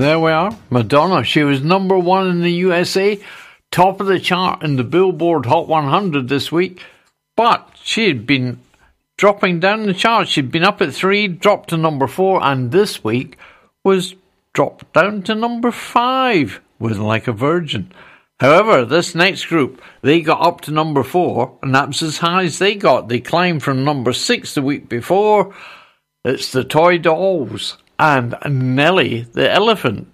There we are. Madonna. She was number one in the USA, top of the chart in the Billboard Hot 100 this week. But she had been dropping down the chart. She'd been up at three, dropped to number four, and this week was dropped down to number five with Like a Virgin. However, this next group, they got up to number four, and that's as high as they got. They climbed from number six the week before. It's the Toy Dolls and Nellie the elephant.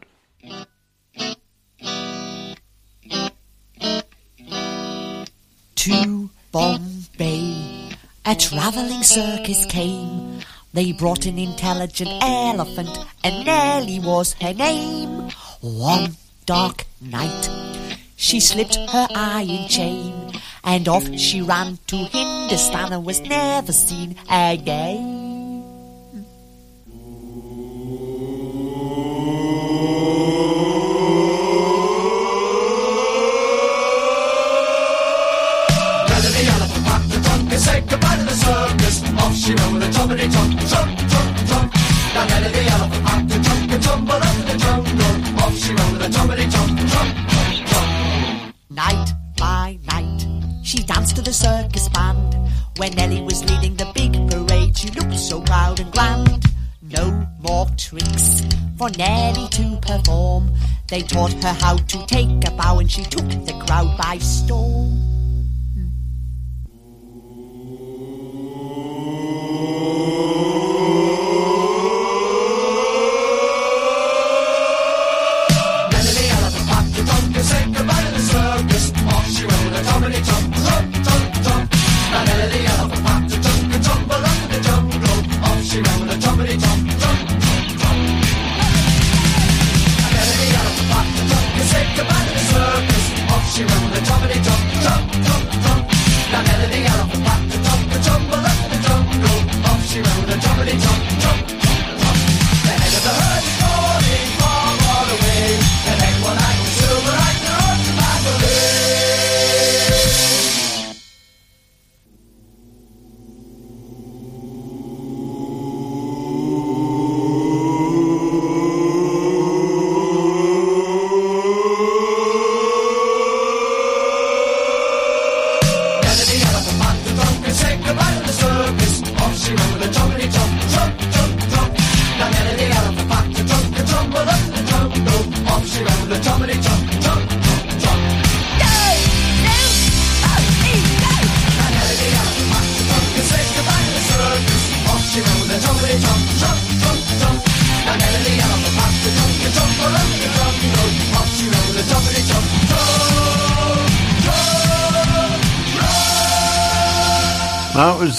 To Bombay, a travelling circus came. They brought an intelligent elephant, and Nellie was her name. One dark night, she slipped her iron chain, and off she ran to Hindustan and was never seen again. She danced to the circus band. When Nellie was leading the big parade, she looked so proud and grand. No more tricks for Nellie to perform. They taught her how to take a bow and she took the crowd by storm.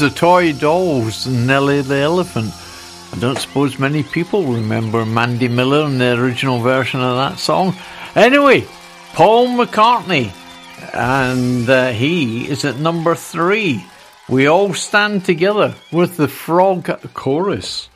was the toy dolls and Nellie the Elephant. I don't suppose many people remember Mandy Miller and the original version of that song. Anyway, Paul McCartney, and uh, he is at number three. We all stand together with the frog chorus.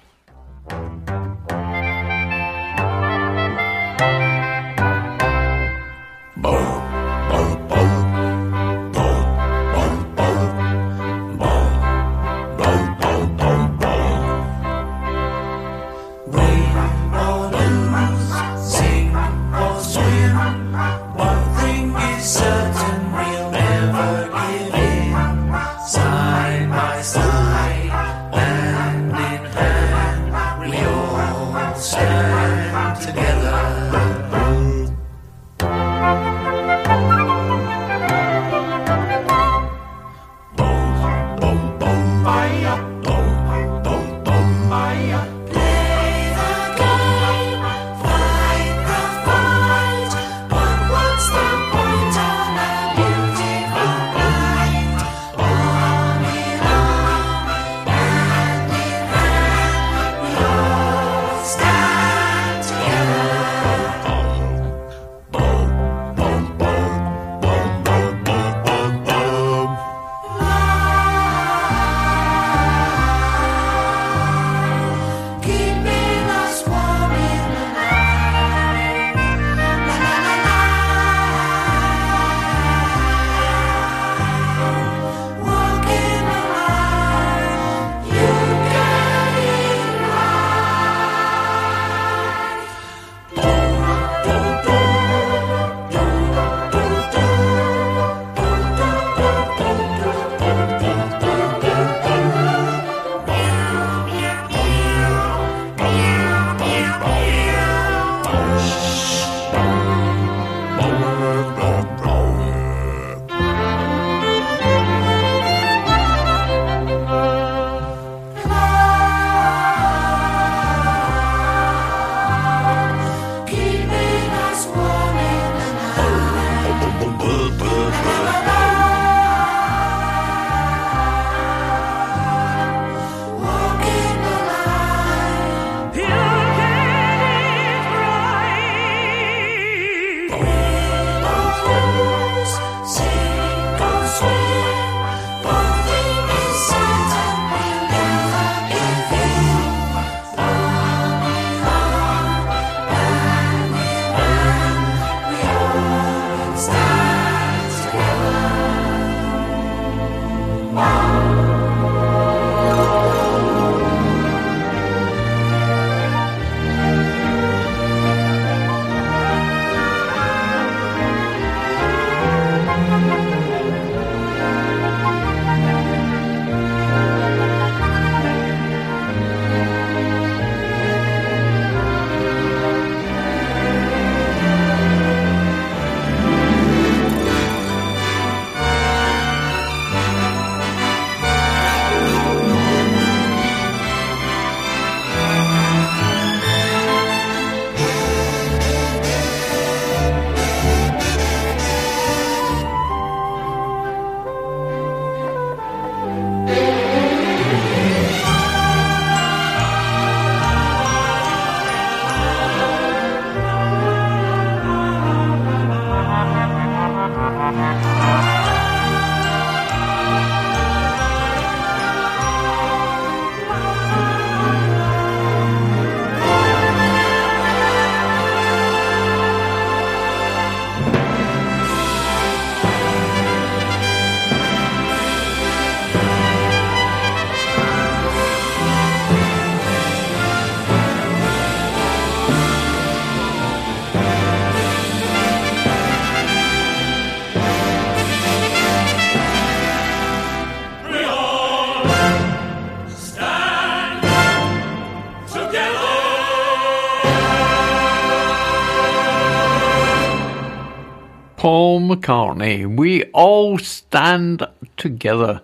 McCartney, We All Stand Together.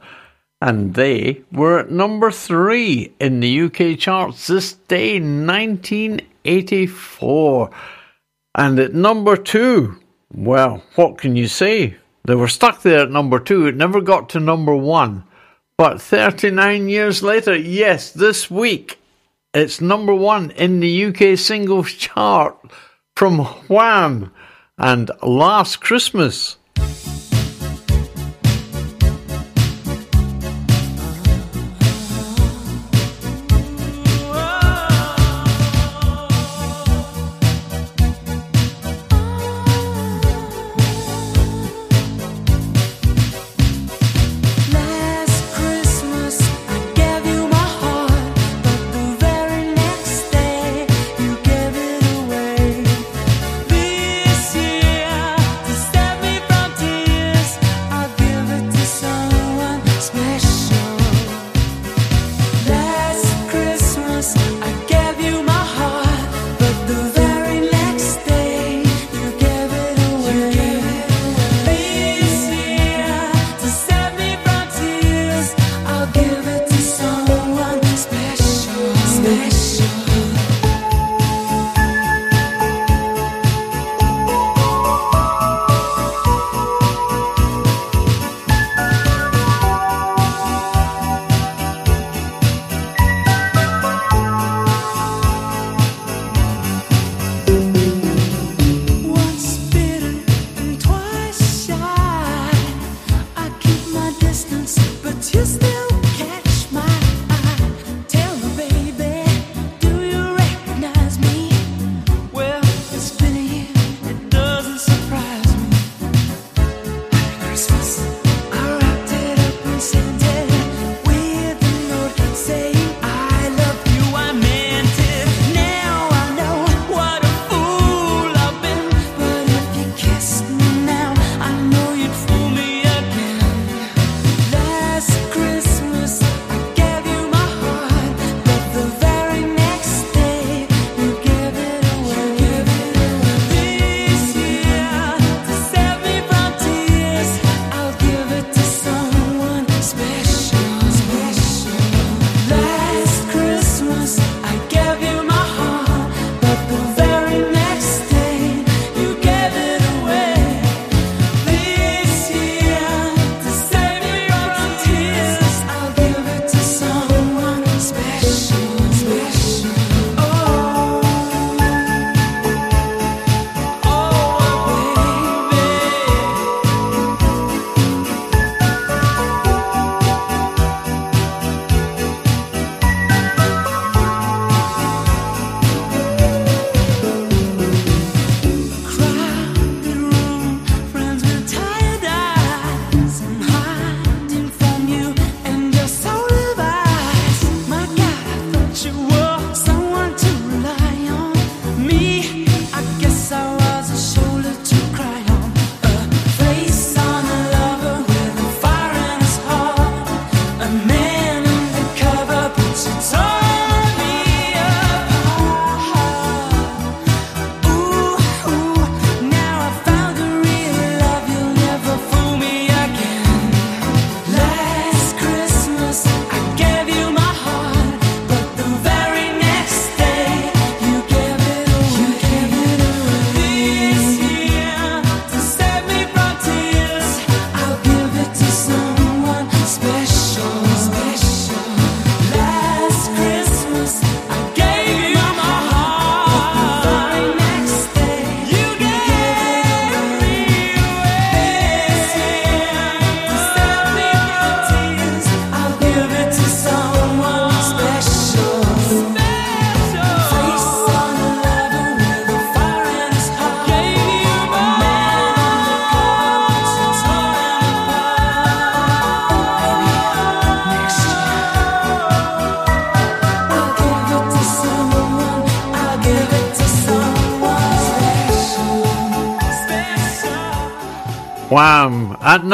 And they were at number three in the UK charts this day, 1984. And at number two, well, what can you say? They were stuck there at number two. It never got to number one. But 39 years later, yes, this week, it's number one in the UK singles chart from Wham! And last Christmas,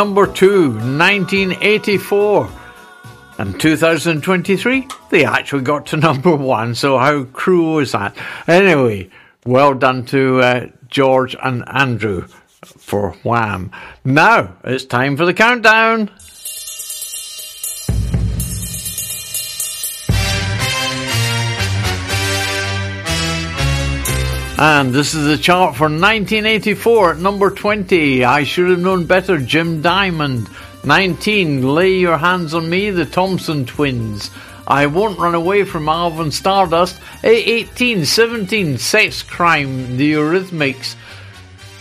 number two, 1984. and 2023, they actually got to number one, so how cruel is that? Anyway, well done to uh, George and Andrew for Wham. Now it's time for the countdown. And this is the chart for 1984 at number 20. I should have known better, Jim Diamond. 19, Lay Your Hands on Me, the Thompson Twins. I Won't Run Away from Alvin Stardust. 18, 17, Sex Crime, the Eurythmics.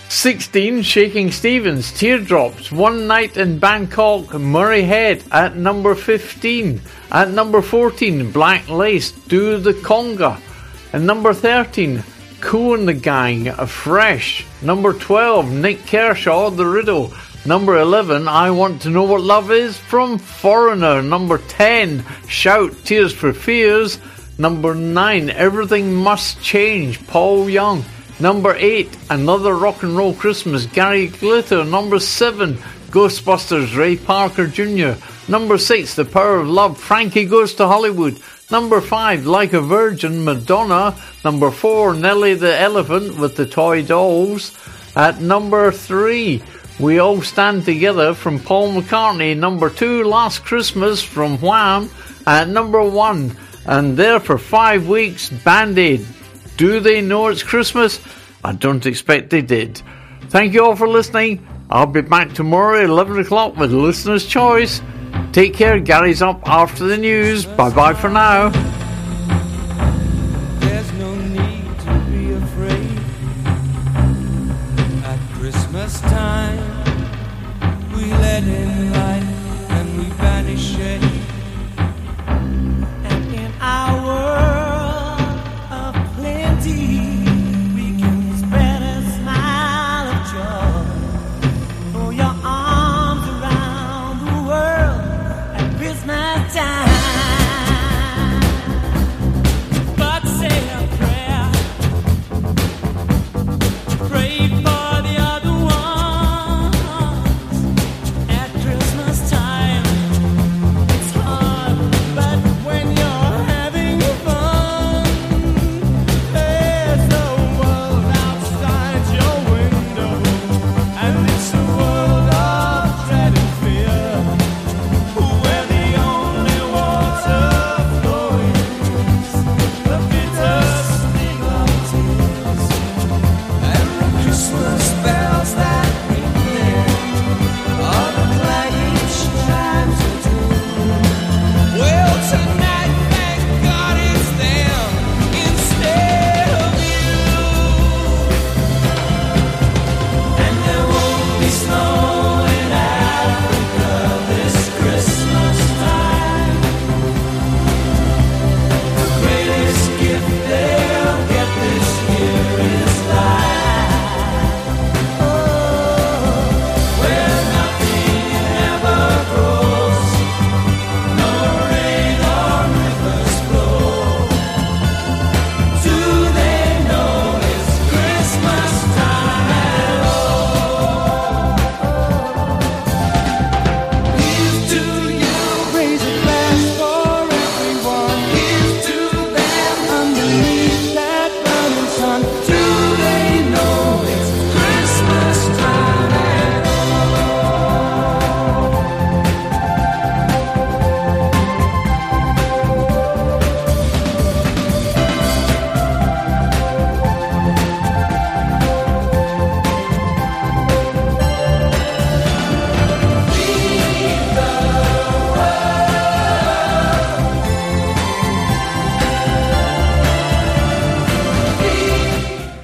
16, Shakin' Stevens, Teardrops, One Night in Bangkok, Murray Head at number 15. At number 14, Black Lace, Do the Conga. And number 13, Kool and the Gang, Fresh. Number 12, Nik Kershaw, The Riddle. Number 11, I Want to Know What Love Is from Foreigner. Number 10, Shout Tears for Fears. Number 9, Everything Must Change, Paul Young. Number 8, Another Rock and Roll Christmas, Gary Glitter. Number 7, Ghostbusters, Ray Parker Jr. Number 6, The Power of Love, Frankie Goes to Hollywood. Number 5, Like a Virgin, Madonna. Number 4, Nellie the Elephant with the Toy Dolls. At number 3, We All Stand Together from Paul McCartney. Number 2, Last Christmas from Wham. At number 1, and there for 5 weeks, Band Aid. Do they know it's Christmas? I don't expect they did. Thank you all for listening. I'll be back tomorrow at 11 o'clock with Listener's Choice. Take care. Gary's up after the news. Bye bye for now.